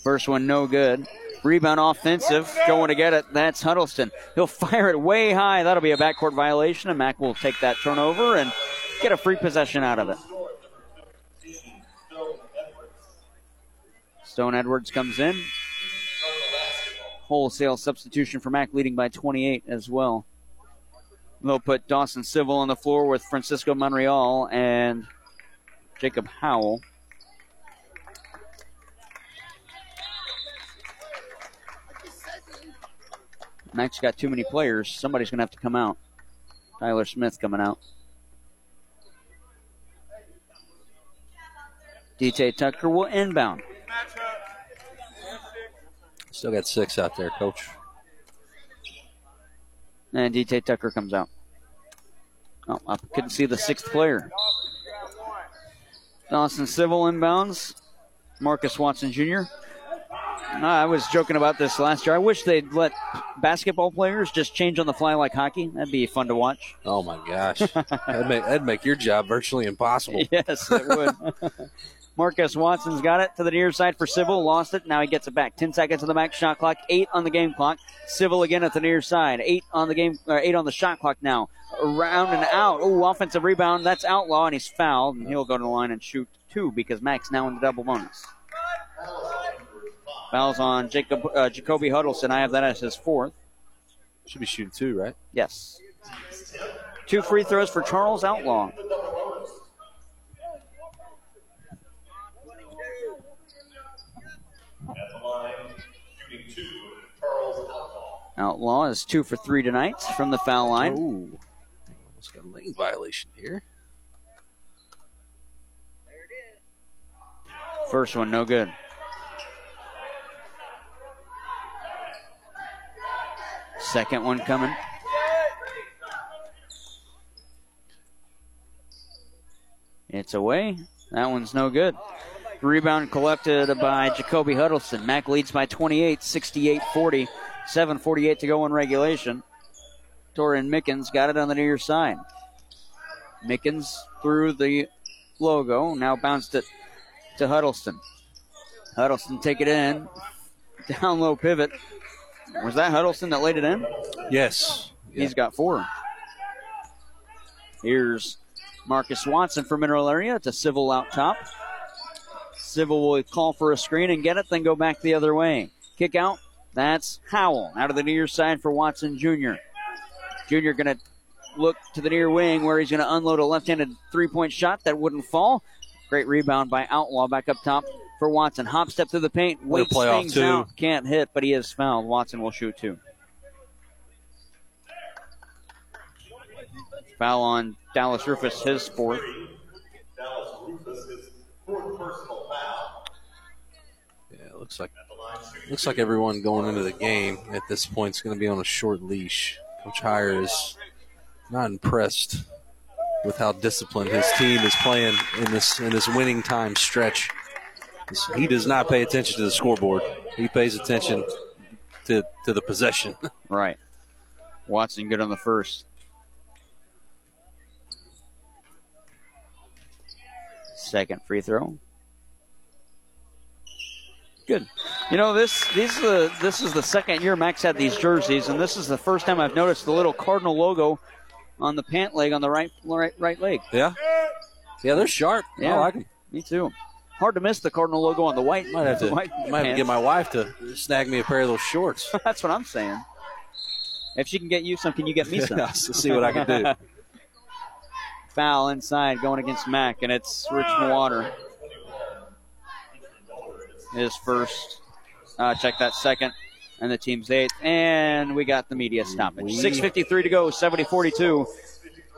First one, no good. Rebound offensive, going to get it. That's Huddleston. He'll fire it way high. That'll be a backcourt violation, and Mac will take that turnover and get a free possession out of it. Stone Edwards comes in. Wholesale substitution for Mac, leading by 28 as well. They'll put Dawson Civil on the floor with Francisco Monreal and Jacob Howell. Mac's got too many players. Somebody's going to have to come out. Tyler Smith coming out. DJ Tucker will inbound. Still got six out there, coach. And DJ Tucker comes out. Oh, I couldn't see the sixth player. Dawson Civil inbounds. Marcus Watson Jr. I was joking about this last year. I wish they'd let basketball players just change on the fly like hockey. That'd be fun to watch. Oh my gosh, that'd make, that'd make your job virtually impossible. Yes, it would. Marcus Watson's got it to the near side for Civil. Lost it. Now he gets it back. Ten seconds on the max shot clock. Eight on the game clock. Civil again at the near side. Eight on the game. Or eight on the shot clock now. Around and out. Oh, offensive rebound. That's Outlaw, and he's fouled, and he'll go to the line and shoot two because Max now in the double bonus. Fouls on Jacob uh, Jacoby Huddleston. I have that as his fourth. Should be shooting two, right? Yes. Two free throws for Charles Outlaw. Outlaw is two for three tonight from the foul line. Ooh. Almost got a lane violation here. First one, no good. Second one coming. It's away. That one's no good. Rebound collected by Jacoby Huddleston. Mac leads by 28, 68 40. 7.48 to go in regulation. Torian Mickens got it on the near side. Mickens through the logo. Now bounced it to Huddleston. Huddleston take it in. Down low pivot. Was that Huddleston that laid it in? Yes. He's got four. Here's Marcus Watson for Mineral Area to Civil out top. Civil will call for a screen and get it, then go back the other way. Kick out. That's Howell out of the near side for Watson Jr. Jr. going to look to the near wing where he's going to unload a left-handed three-point shot that wouldn't fall. Great rebound by Outlaw back up top for Watson. Hop step through the paint, waits things two. out, can't hit, but he is fouled. Watson will shoot two. Foul on Dallas Rufus, his fourth. Dallas Rufus is fourth personal foul. Yeah, it looks like looks like everyone going into the game at this point is going to be on a short leash. Coach Heyer is not impressed with how disciplined his team is playing in this in this winning time stretch. He does not pay attention to the scoreboard. He pays attention to to the possession. Right. Watson good on the first. Second free throw. Good. You know this. These the, this is the second year Mac's had these jerseys, and this is the first time I've noticed the little cardinal logo on the pant leg on the right right right leg. Yeah. Yeah, they're sharp. I Yeah, like 'em. Me too. Hard to miss the cardinal logo on the white. Might have to might have to get my wife to snag me a pair of those shorts. That's what I'm saying. If she can get you some, can you get me some? I'll see what I can do. Foul inside going against Mac, and it's Rich Water. His first. Uh, check that second. And the team's eighth. And we got the media stoppage. 6.53 to go, 70 42.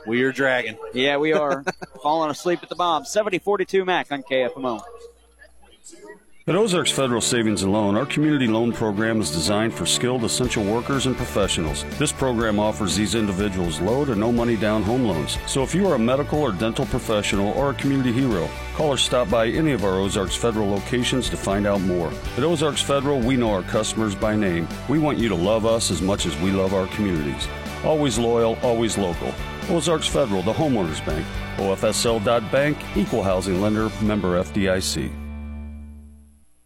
We are dragging. Yeah, we are. Falling asleep at the bomb. 70 42 Mac on KFMO. At Ozarks Federal Savings and Loan, our community loan program is designed for skilled essential workers and professionals. This program offers these individuals low to no money down home loans. So if you are a medical or dental professional or a community hero, call or stop by any of our Ozarks Federal locations to find out more. At Ozarks Federal, we know our customers by name. We want you to love us as much as we love our communities. Always loyal, always local. Ozarks Federal, the homeowners bank. OFSL.bank, equal housing lender, member FDIC.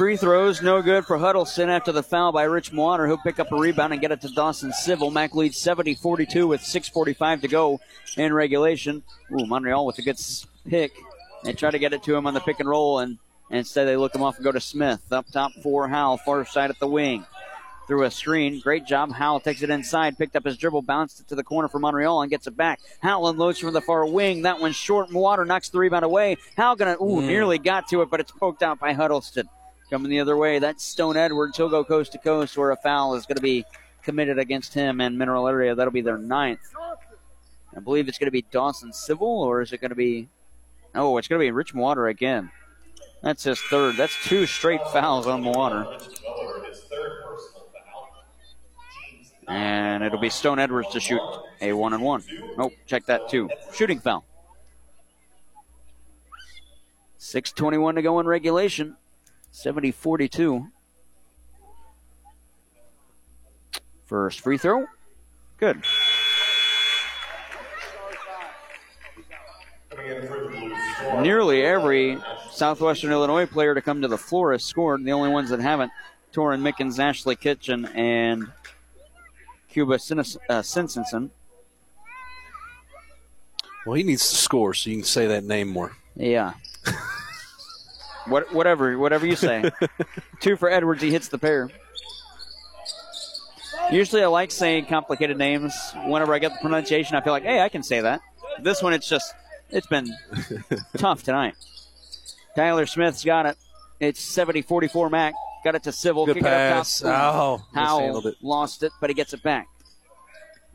Free throws, no good for Huddleston after the foul by Richmond Water, who'll pick up a rebound and get it to Dawson Civil. Mac leads 70 42 with 6.45 to go in regulation. Ooh, Monreal with a good pick. They try to get it to him on the pick and roll, and, and instead they look him off and go to Smith. Up top for Howell, far side at the wing. Through a screen. Great job. Howell takes it inside, picked up his dribble, bounced it to the corner for Monreal, and gets it back. Howell unloads from the far wing. That one's short. Water knocks the rebound away. Howell gonna, ooh, Mm. nearly got to it, but it's poked out by Huddleston. Coming the other way, that's Stone Edwards. He'll go coast to coast where a foul is going to be committed against him and Mineral Area. That'll be their ninth. I believe it's going to be Dawson Civil, or is it going to be. Oh, it's going to be Rich Water again. That's his third. That's two straight fouls on the Water. And it'll be Stone Edwards to shoot a one and one. Nope, check that too. Shooting foul. 6.21 to go in regulation. 70 42. First free throw. Good. Nearly every Southwestern Illinois player to come to the floor has scored. The only ones that haven't Torin Mickens, Ashley Kitchen, and Cuba Sinis- uh, Simpson. Well, he needs to score so you can say that name more. Yeah. what, whatever, whatever you say. Two for Edwards. He hits the pair. Usually, I like saying complicated names. Whenever I get the pronunciation, I feel like, hey, I can say that. This one, it's just, it's been tough tonight. Tyler Smith's got it. It's 70 44 Mac. Got it to Civil. Good Kick it up pass. top. Oh, Howell it. lost it, but he gets it back.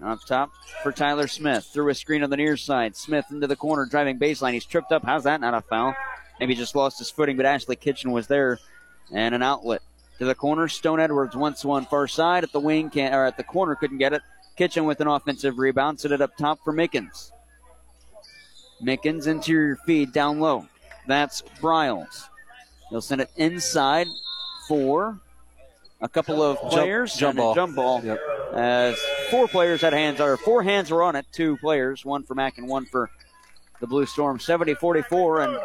Up top for Tyler Smith. Through a screen on the near side. Smith into the corner, driving baseline. He's tripped up. How's that not a foul? Maybe just lost his footing, but Ashley Kitchen was there. And an outlet to the corner. Stone Edwards wants one far side at the wing, can or at the corner, couldn't get it. Kitchen with an offensive rebound. Set it up top for Mickens. Mickens interior feed down low. That's Bryles. He'll send it inside for a couple of players. jump a ball. Jump ball. As four players had hands, or four hands were on it. Two players, one for Mac and one for the Blue Storm. 70 44. And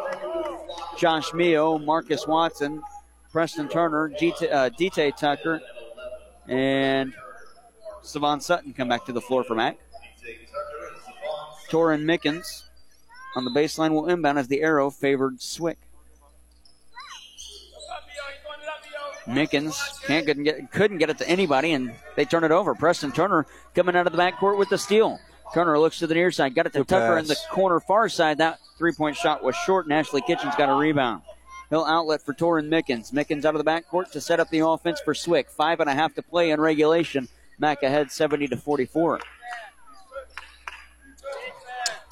Josh Mio, Marcus Watson, Preston Turner, Dite uh, Tucker, and Savon Sutton come back to the floor for Mac. Torin Mickens on the baseline will inbound as the arrow favored Swick. Mickens can't couldn't get couldn't get it to anybody, and they turn it over. Preston Turner coming out of the backcourt with the steal. Turner looks to the near side, got it to Good Tucker pass. in the corner far side. That three point shot was short, and Ashley Kitchen's got a rebound. He'll outlet for Torin Mickens. Mickens out of the backcourt to set up the offense for Swick. Five and a half to play in regulation. Mac ahead 70 to 44.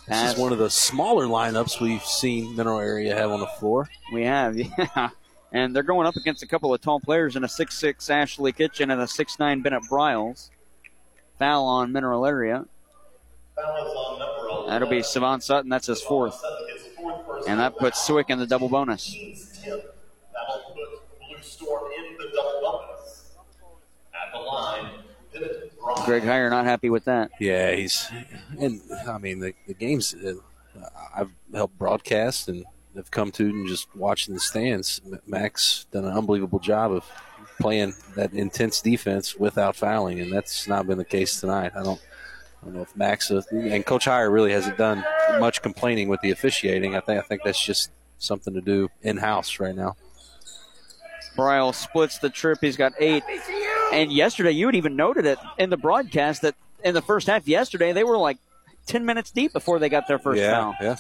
This is one of the smaller lineups we've seen Mineral Area have on the floor. We have, yeah. And they're going up against a couple of tall players in a 6'6 Ashley Kitchen and a 6'9 Bennett Bryles. Foul on Mineral Area. That'll be Savant Sutton. That's his fourth. And that puts Swick in the double bonus. Greg Heyer not happy with that. Yeah, he's and I mean the the games uh, I've helped broadcast and have come to and just watching the stands. Mac's done an unbelievable job of playing that intense defense without fouling, and that's not been the case tonight. I don't. I don't know if Max uh, and Coach Heyer really hasn't done much complaining with the officiating. I think I think that's just something to do in house right now. Bryles splits the trip. He's got eight. And yesterday, you had even noted it in the broadcast that in the first half yesterday, they were like 10 minutes deep before they got their first yeah, foul. yeah.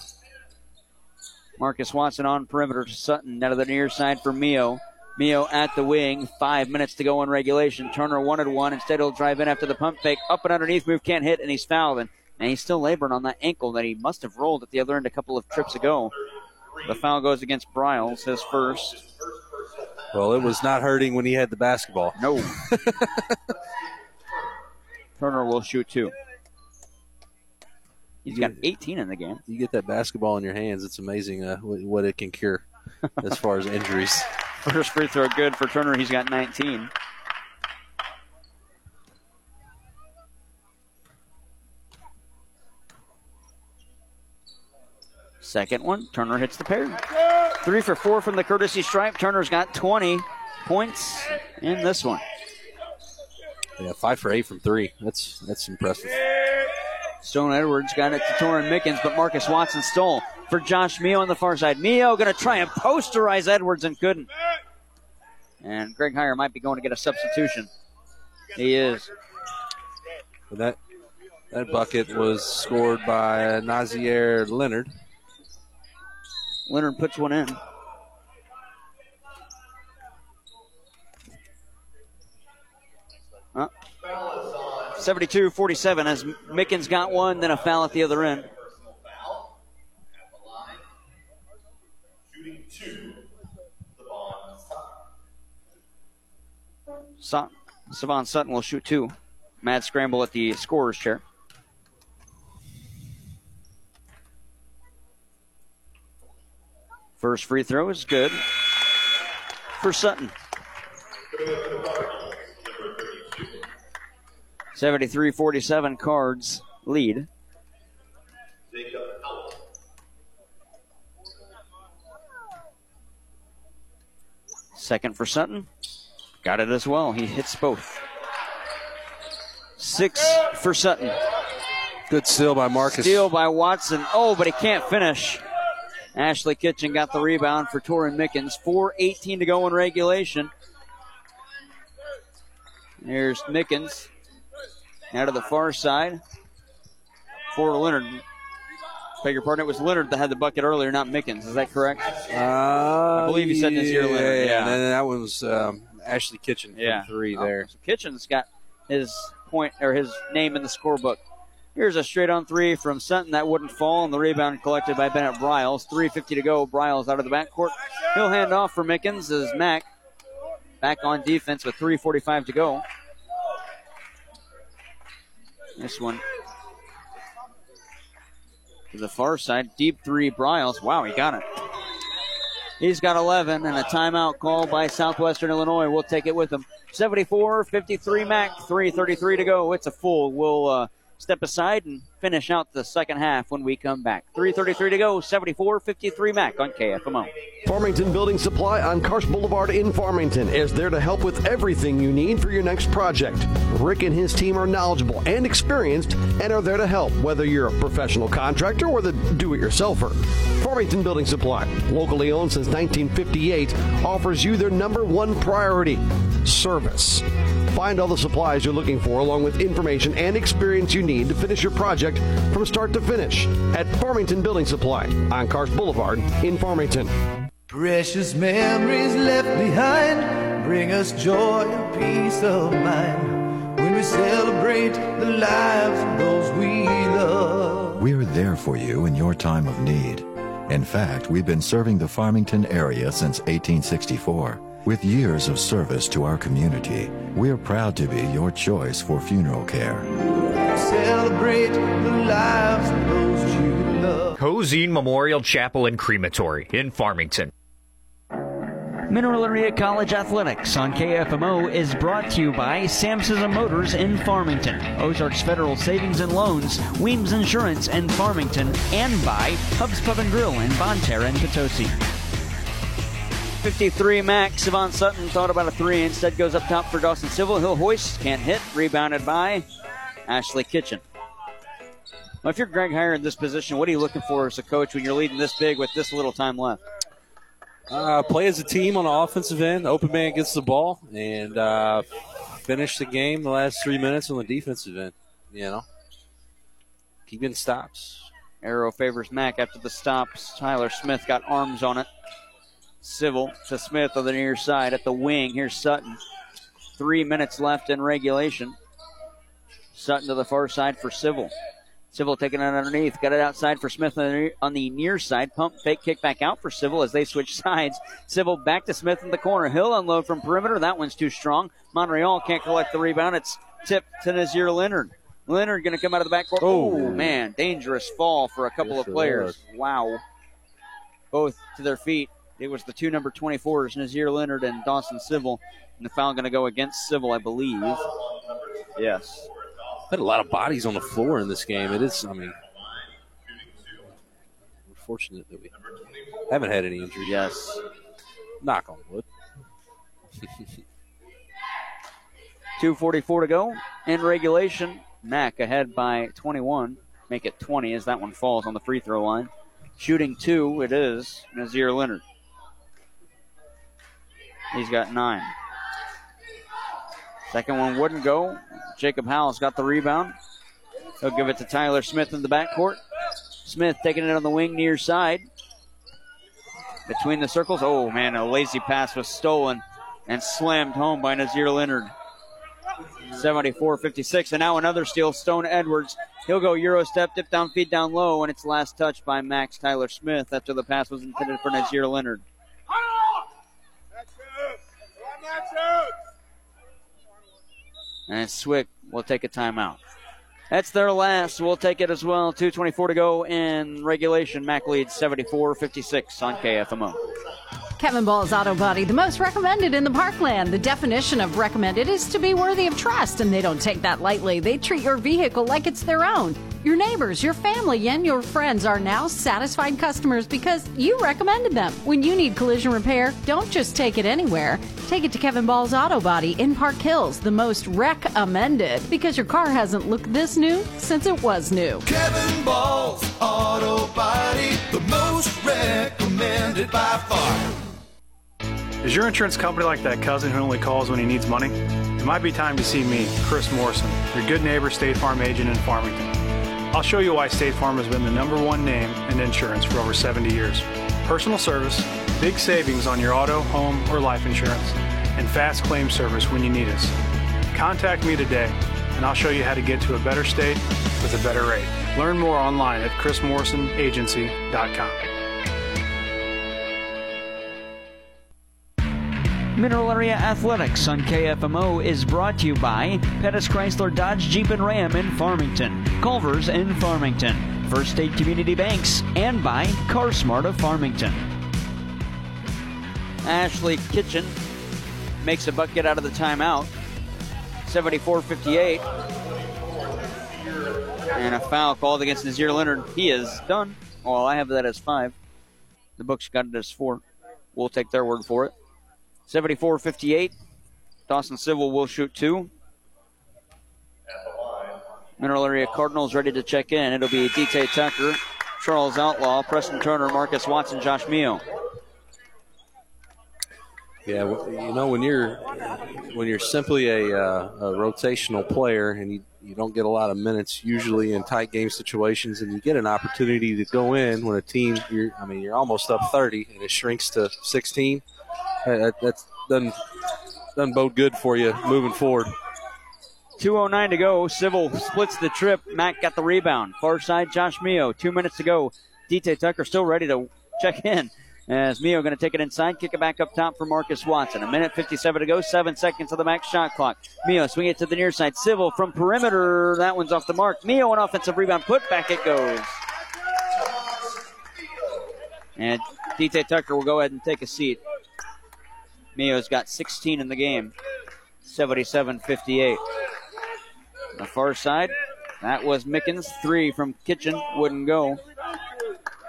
Marcus Watson on perimeter to Sutton. Out of the near side for Mio. Mio at the wing. Five minutes to go in regulation. Turner wanted one. Instead, he'll drive in after the pump fake. Up and underneath move can't hit, and he's fouled. And, and he's still laboring on that ankle that he must have rolled at the other end a couple of trips ago. The foul goes against Bryles, his first. Well, it was not hurting when he had the basketball. No. Turner will shoot two. He's got 18 in the game. You get that basketball in your hands, it's amazing uh, what, what it can cure as far as injuries. First free throw good for Turner. He's got 19. Second one, Turner hits the pair. Three for four from the courtesy stripe. Turner's got 20 points in this one. Yeah, five for eight from three. That's that's impressive. Stone Edwards got it to Torin Mickens, but Marcus Watson stole for Josh Mio on the far side. Mio going to try and posterize Edwards and couldn't. And Greg Heyer might be going to get a substitution. He is. That that bucket was scored by Nazier Leonard. Leonard puts one in. Huh? 72 47 as Mickens got one, then a foul at the other end. Sutton, Savon Sutton will shoot two. Mad scramble at the scorer's chair. First free throw is good for Sutton. 73 47 cards lead. Second for Sutton. Got it as well. He hits both. Six for Sutton. Good steal by Marcus. Steal by Watson. Oh, but he can't finish. Ashley Kitchen got the rebound for Torin Mickens. 4.18 to go in regulation. There's Mickens. Out of the far side for Leonard. Beg your pardon, it was Leonard that had the bucket earlier, not Mickens. Is that correct? Uh, I believe you said this year, Leonard. Yeah, and then that was um, Ashley Kitchen from Yeah. three Oh, there. so Kitchen's got his point or his name in the scorebook. Here's a straight on three from Sutton that wouldn't fall, and the rebound collected by Bennett Bryles. 3.50 to go. Bryles out of the backcourt. He'll hand off for Mickens as Mac back on defense with 3.45 to go. This one to the far side. Deep three, Bryles. Wow, he got it. He's got 11 and a timeout call by Southwestern Illinois. We'll take it with him. 74 53 Mac, 3.33 to go. It's a full. We'll uh, step aside and finish out the second half when we come back. 3.33 to go, 74 53 Mac on KFMO. Farmington Building Supply on Karst Boulevard in Farmington is there to help with everything you need for your next project. Rick and his team are knowledgeable and experienced and are there to help, whether you're a professional contractor or the do it yourselfer. Farmington Building Supply, locally owned since 1958, offers you their number one priority service. Find all the supplies you're looking for, along with information and experience you need to finish your project from start to finish at Farmington Building Supply on Karst Boulevard in Farmington. Precious memories left behind bring us joy and peace of mind when we celebrate the lives of those we love. We're there for you in your time of need. In fact, we've been serving the Farmington area since 1864. With years of service to our community, we're proud to be your choice for funeral care. Celebrate the lives of those you love. Cozean Memorial Chapel and Crematory in Farmington. Mineral Area College Athletics on KFMO is brought to you by Samson Motors in Farmington, Ozarks Federal Savings and Loans, Weems Insurance in Farmington, and by Hubs Pub and Grill in Bonne Terre and Potosi. 53 Max. Savon Sutton thought about a three, instead goes up top for Dawson Civil. He'll hoist, can't hit, rebounded by Ashley Kitchen. Well, if you're Greg Heyer in this position, what are you looking for as a coach when you're leading this big with this little time left? Uh, play as a team on the offensive end. Open man gets the ball and uh, finish the game the last three minutes on the defensive end. You know, keep getting stops. Arrow favors Mac after the stops. Tyler Smith got arms on it. Civil to Smith on the near side at the wing. Here's Sutton. Three minutes left in regulation. Sutton to the far side for Civil. Civil taking it underneath. Got it outside for Smith on the, near, on the near side. Pump fake kick back out for Civil as they switch sides. Civil back to Smith in the corner. He'll unload from perimeter. That one's too strong. Monreal can't collect the rebound. It's tipped to Nazir Leonard. Leonard going to come out of the backcourt. Oh. oh, man. Dangerous fall for a couple Yes, of players. Wow. Both to their feet. It was the two number 24s, Nazir Leonard and Dawson Civil. And the foul going to go against Civil, I believe. Yes. Had a lot of bodies on the floor in this game. It is, I mean, we're fortunate that we haven't had any injuries. Yes. Knock on wood. 2.44 to go in regulation. Mac ahead by 21. Make it 20 as that one falls on the free throw line. Shooting two, it is Nazir Leonard. He's got nine. Second one wouldn't go. Jacob Howell's got the rebound. He'll give it to Tyler Smith in the backcourt. Smith taking it on the wing near side. Between the circles. Oh, man, a lazy pass was stolen and slammed home by Nazir Leonard. 74 56. And now another steal. Stone Edwards. He'll go Euro step, dip down, feed down low, and it's last touch by Mac's Tyler Smith after the pass was intended for Nazir Leonard. And Swick will take a timeout. That's their last. We'll take it as well. 2.24 to go in regulation. Mac leads 74 56 on KFMO. Kevin Ball's Auto Body, the most recommended in the parkland. The definition of recommended is to be worthy of trust, and they don't take that lightly. They treat your vehicle like it's their own. Your neighbors, your family, and your friends are now satisfied customers because you recommended them. When you need collision repair, don't just take it anywhere. Take it to Kevin Ball's Auto Body in Park Hills, the most recommended, because your car hasn't looked this new since it was new. Kevin Ball's Auto Body, the most recommended by far. Is your insurance company like that cousin who only calls when he needs money? It might be time to see me, Chris Morrison, your good neighbor State Farm agent in Farmington. I'll show you why State Farm has been the number one name in insurance for over 70 years. Personal service, big savings on your auto, home, or life insurance, and fast claim service when you need us. Contact me today, and I'll show you how to get to a better state with a better rate. Learn more online at chrismorrisonagency.com. Mineral Area Athletics on KFMO is brought to you by Pettis Chrysler Dodge Jeep and Ram in Farmington, Culver's in Farmington, First State Community Banks, and by CarSmart of Farmington. Ashley Kitchen makes a bucket out of the timeout. 74 58. And a foul called against Nazir Leonard. He is done. Well, I have that as five. The book's got it as four. We'll take their word for it. 74 58. Dawson Civil will shoot two. Mineral Area Cardinals ready to check in. It'll be DT Tucker, Charles Outlaw, Preston Turner, Marcus Watson, Josh Mio. Yeah, you know when you're when you're simply a, uh, a rotational player and you, you don't get a lot of minutes usually in tight game situations, and you get an opportunity to go in when a team you're I mean you're almost up 30 and it shrinks to 16. uh, That that's doesn't doesn't bode good for you moving forward. 2.09 to go. Civil splits the trip. Mac got the rebound. Far side, Josh Mio. Two minutes to go. DT Tucker still ready to check in. As Mio going to take it inside, kick it back up top for Marcus Watson. A minute 57 to go, seven seconds of the max shot clock. Mio swing it to the near side. Civil from perimeter. That one's off the mark. Mio an offensive rebound. Put back it goes. And DT Tucker will go ahead and take a seat. Mio's got 16 in the game. 77 58. The far side, that was Mickens. Three from Kitchen, wouldn't go.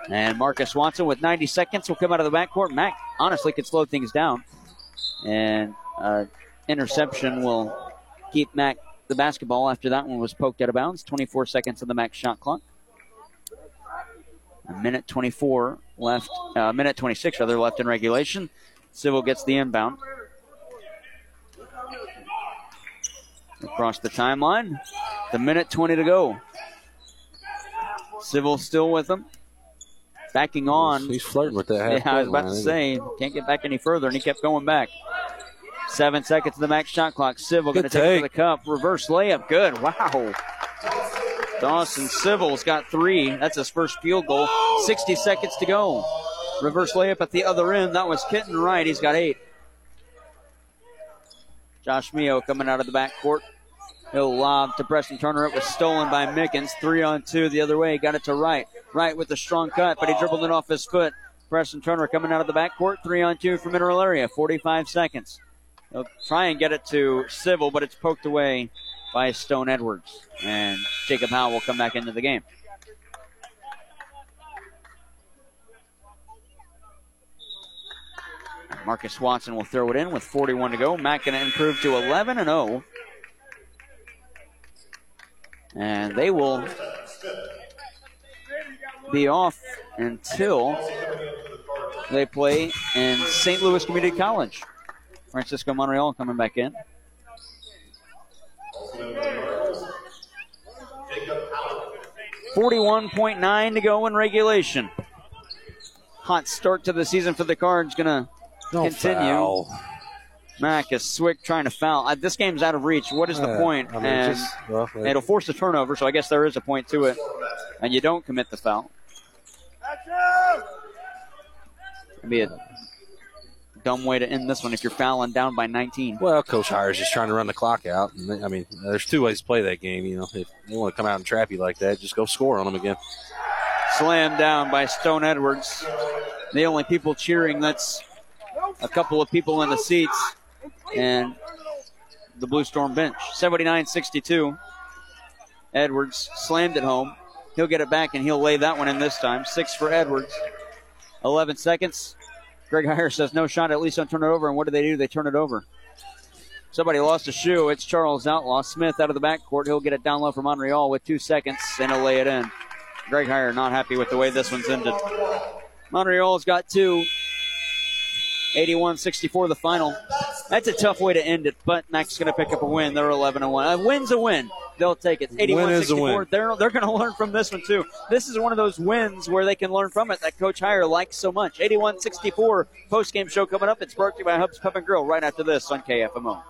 And Marcus Watson with 90 seconds will come out of the backcourt. Mac honestly could slow things down. And uh, interception will keep Mac the basketball after that one was poked out of bounds. 24 seconds on the Mac shot clock. A minute 24 left, a uh, minute 26 rather left in regulation. Civil gets the inbound. Across the timeline. The minute 20 to go. Civil still with them. Backing on. He's flirting with that. Yeah, I was court about to line, say, can't get back any further, and he kept going back. Seven seconds to the max shot clock. Civil going to take it to the cup. Reverse layup. Good. Wow. Dawson Civil's got three. That's his first field goal. 60 seconds to go. Reverse layup at the other end. That was Kenton Wright. He's got eight. Josh Mio coming out of the backcourt. He'll lob to Preston Turner. It was stolen by Mickens. Three on two the other way. Got it to Wright. Wright with a strong cut, but he dribbled it off his foot. Preston Turner coming out of the backcourt. Three on two from Mineral Area. 45 seconds. He'll try and get it to Civil, but it's poked away by Stone Edwards. And Jacob Howell will come back into the game. Marcus Watson will throw it in with 41 to go. Mac going to improve to 11 and 0. And they will be off until they play in St. Louis Community College. Francisco Monreal coming back in. Forty-one point nine to go in regulation. Hot start to the season for the Cards. Going to No continue. foul. Marcus Swick trying to foul. Uh, this game's out of reach. What is the Yeah, point? I mean, and just- well, uh, it'll force a turnover, so I guess there is a point to it. And you don't commit the foul. It'd be a dumb way to end this one if you're fouling down by 19. Well, Coach Heyer's just trying to run the clock out. And they- I mean, there's two ways to play that game. You know, if they want to come out and trap you like that, just go score on them again. Slammed down by Stone Edwards. The only people cheering, that's a couple of people in the seats and the Blue Storm bench. 79 62. Edwards slammed it home. He'll get it back and he'll lay that one in this time. Six for Edwards. 11 seconds. Greg Heyer says no shot, at least don't turn it over. And what do they do? They turn it over. Somebody lost a shoe. It's Charles Outlaw. Smith out of the backcourt. He'll get it down low for Monreal with two seconds and he'll lay it in. Greg Heyer not happy with the way this one's ended. Monreal's got two. 81 64 the final. That's a tough way to end it, but Mac's going to pick up a win. They're 11 1. A win's a win. They'll take it. 81 Win is a 64. They're, they're going to learn from this one, too. This is one of those wins where they can learn from it that Coach Heyer likes so much. 81 64 post game show coming up. It's brought to you by Hubs Pub and Grill right after this on KFMO.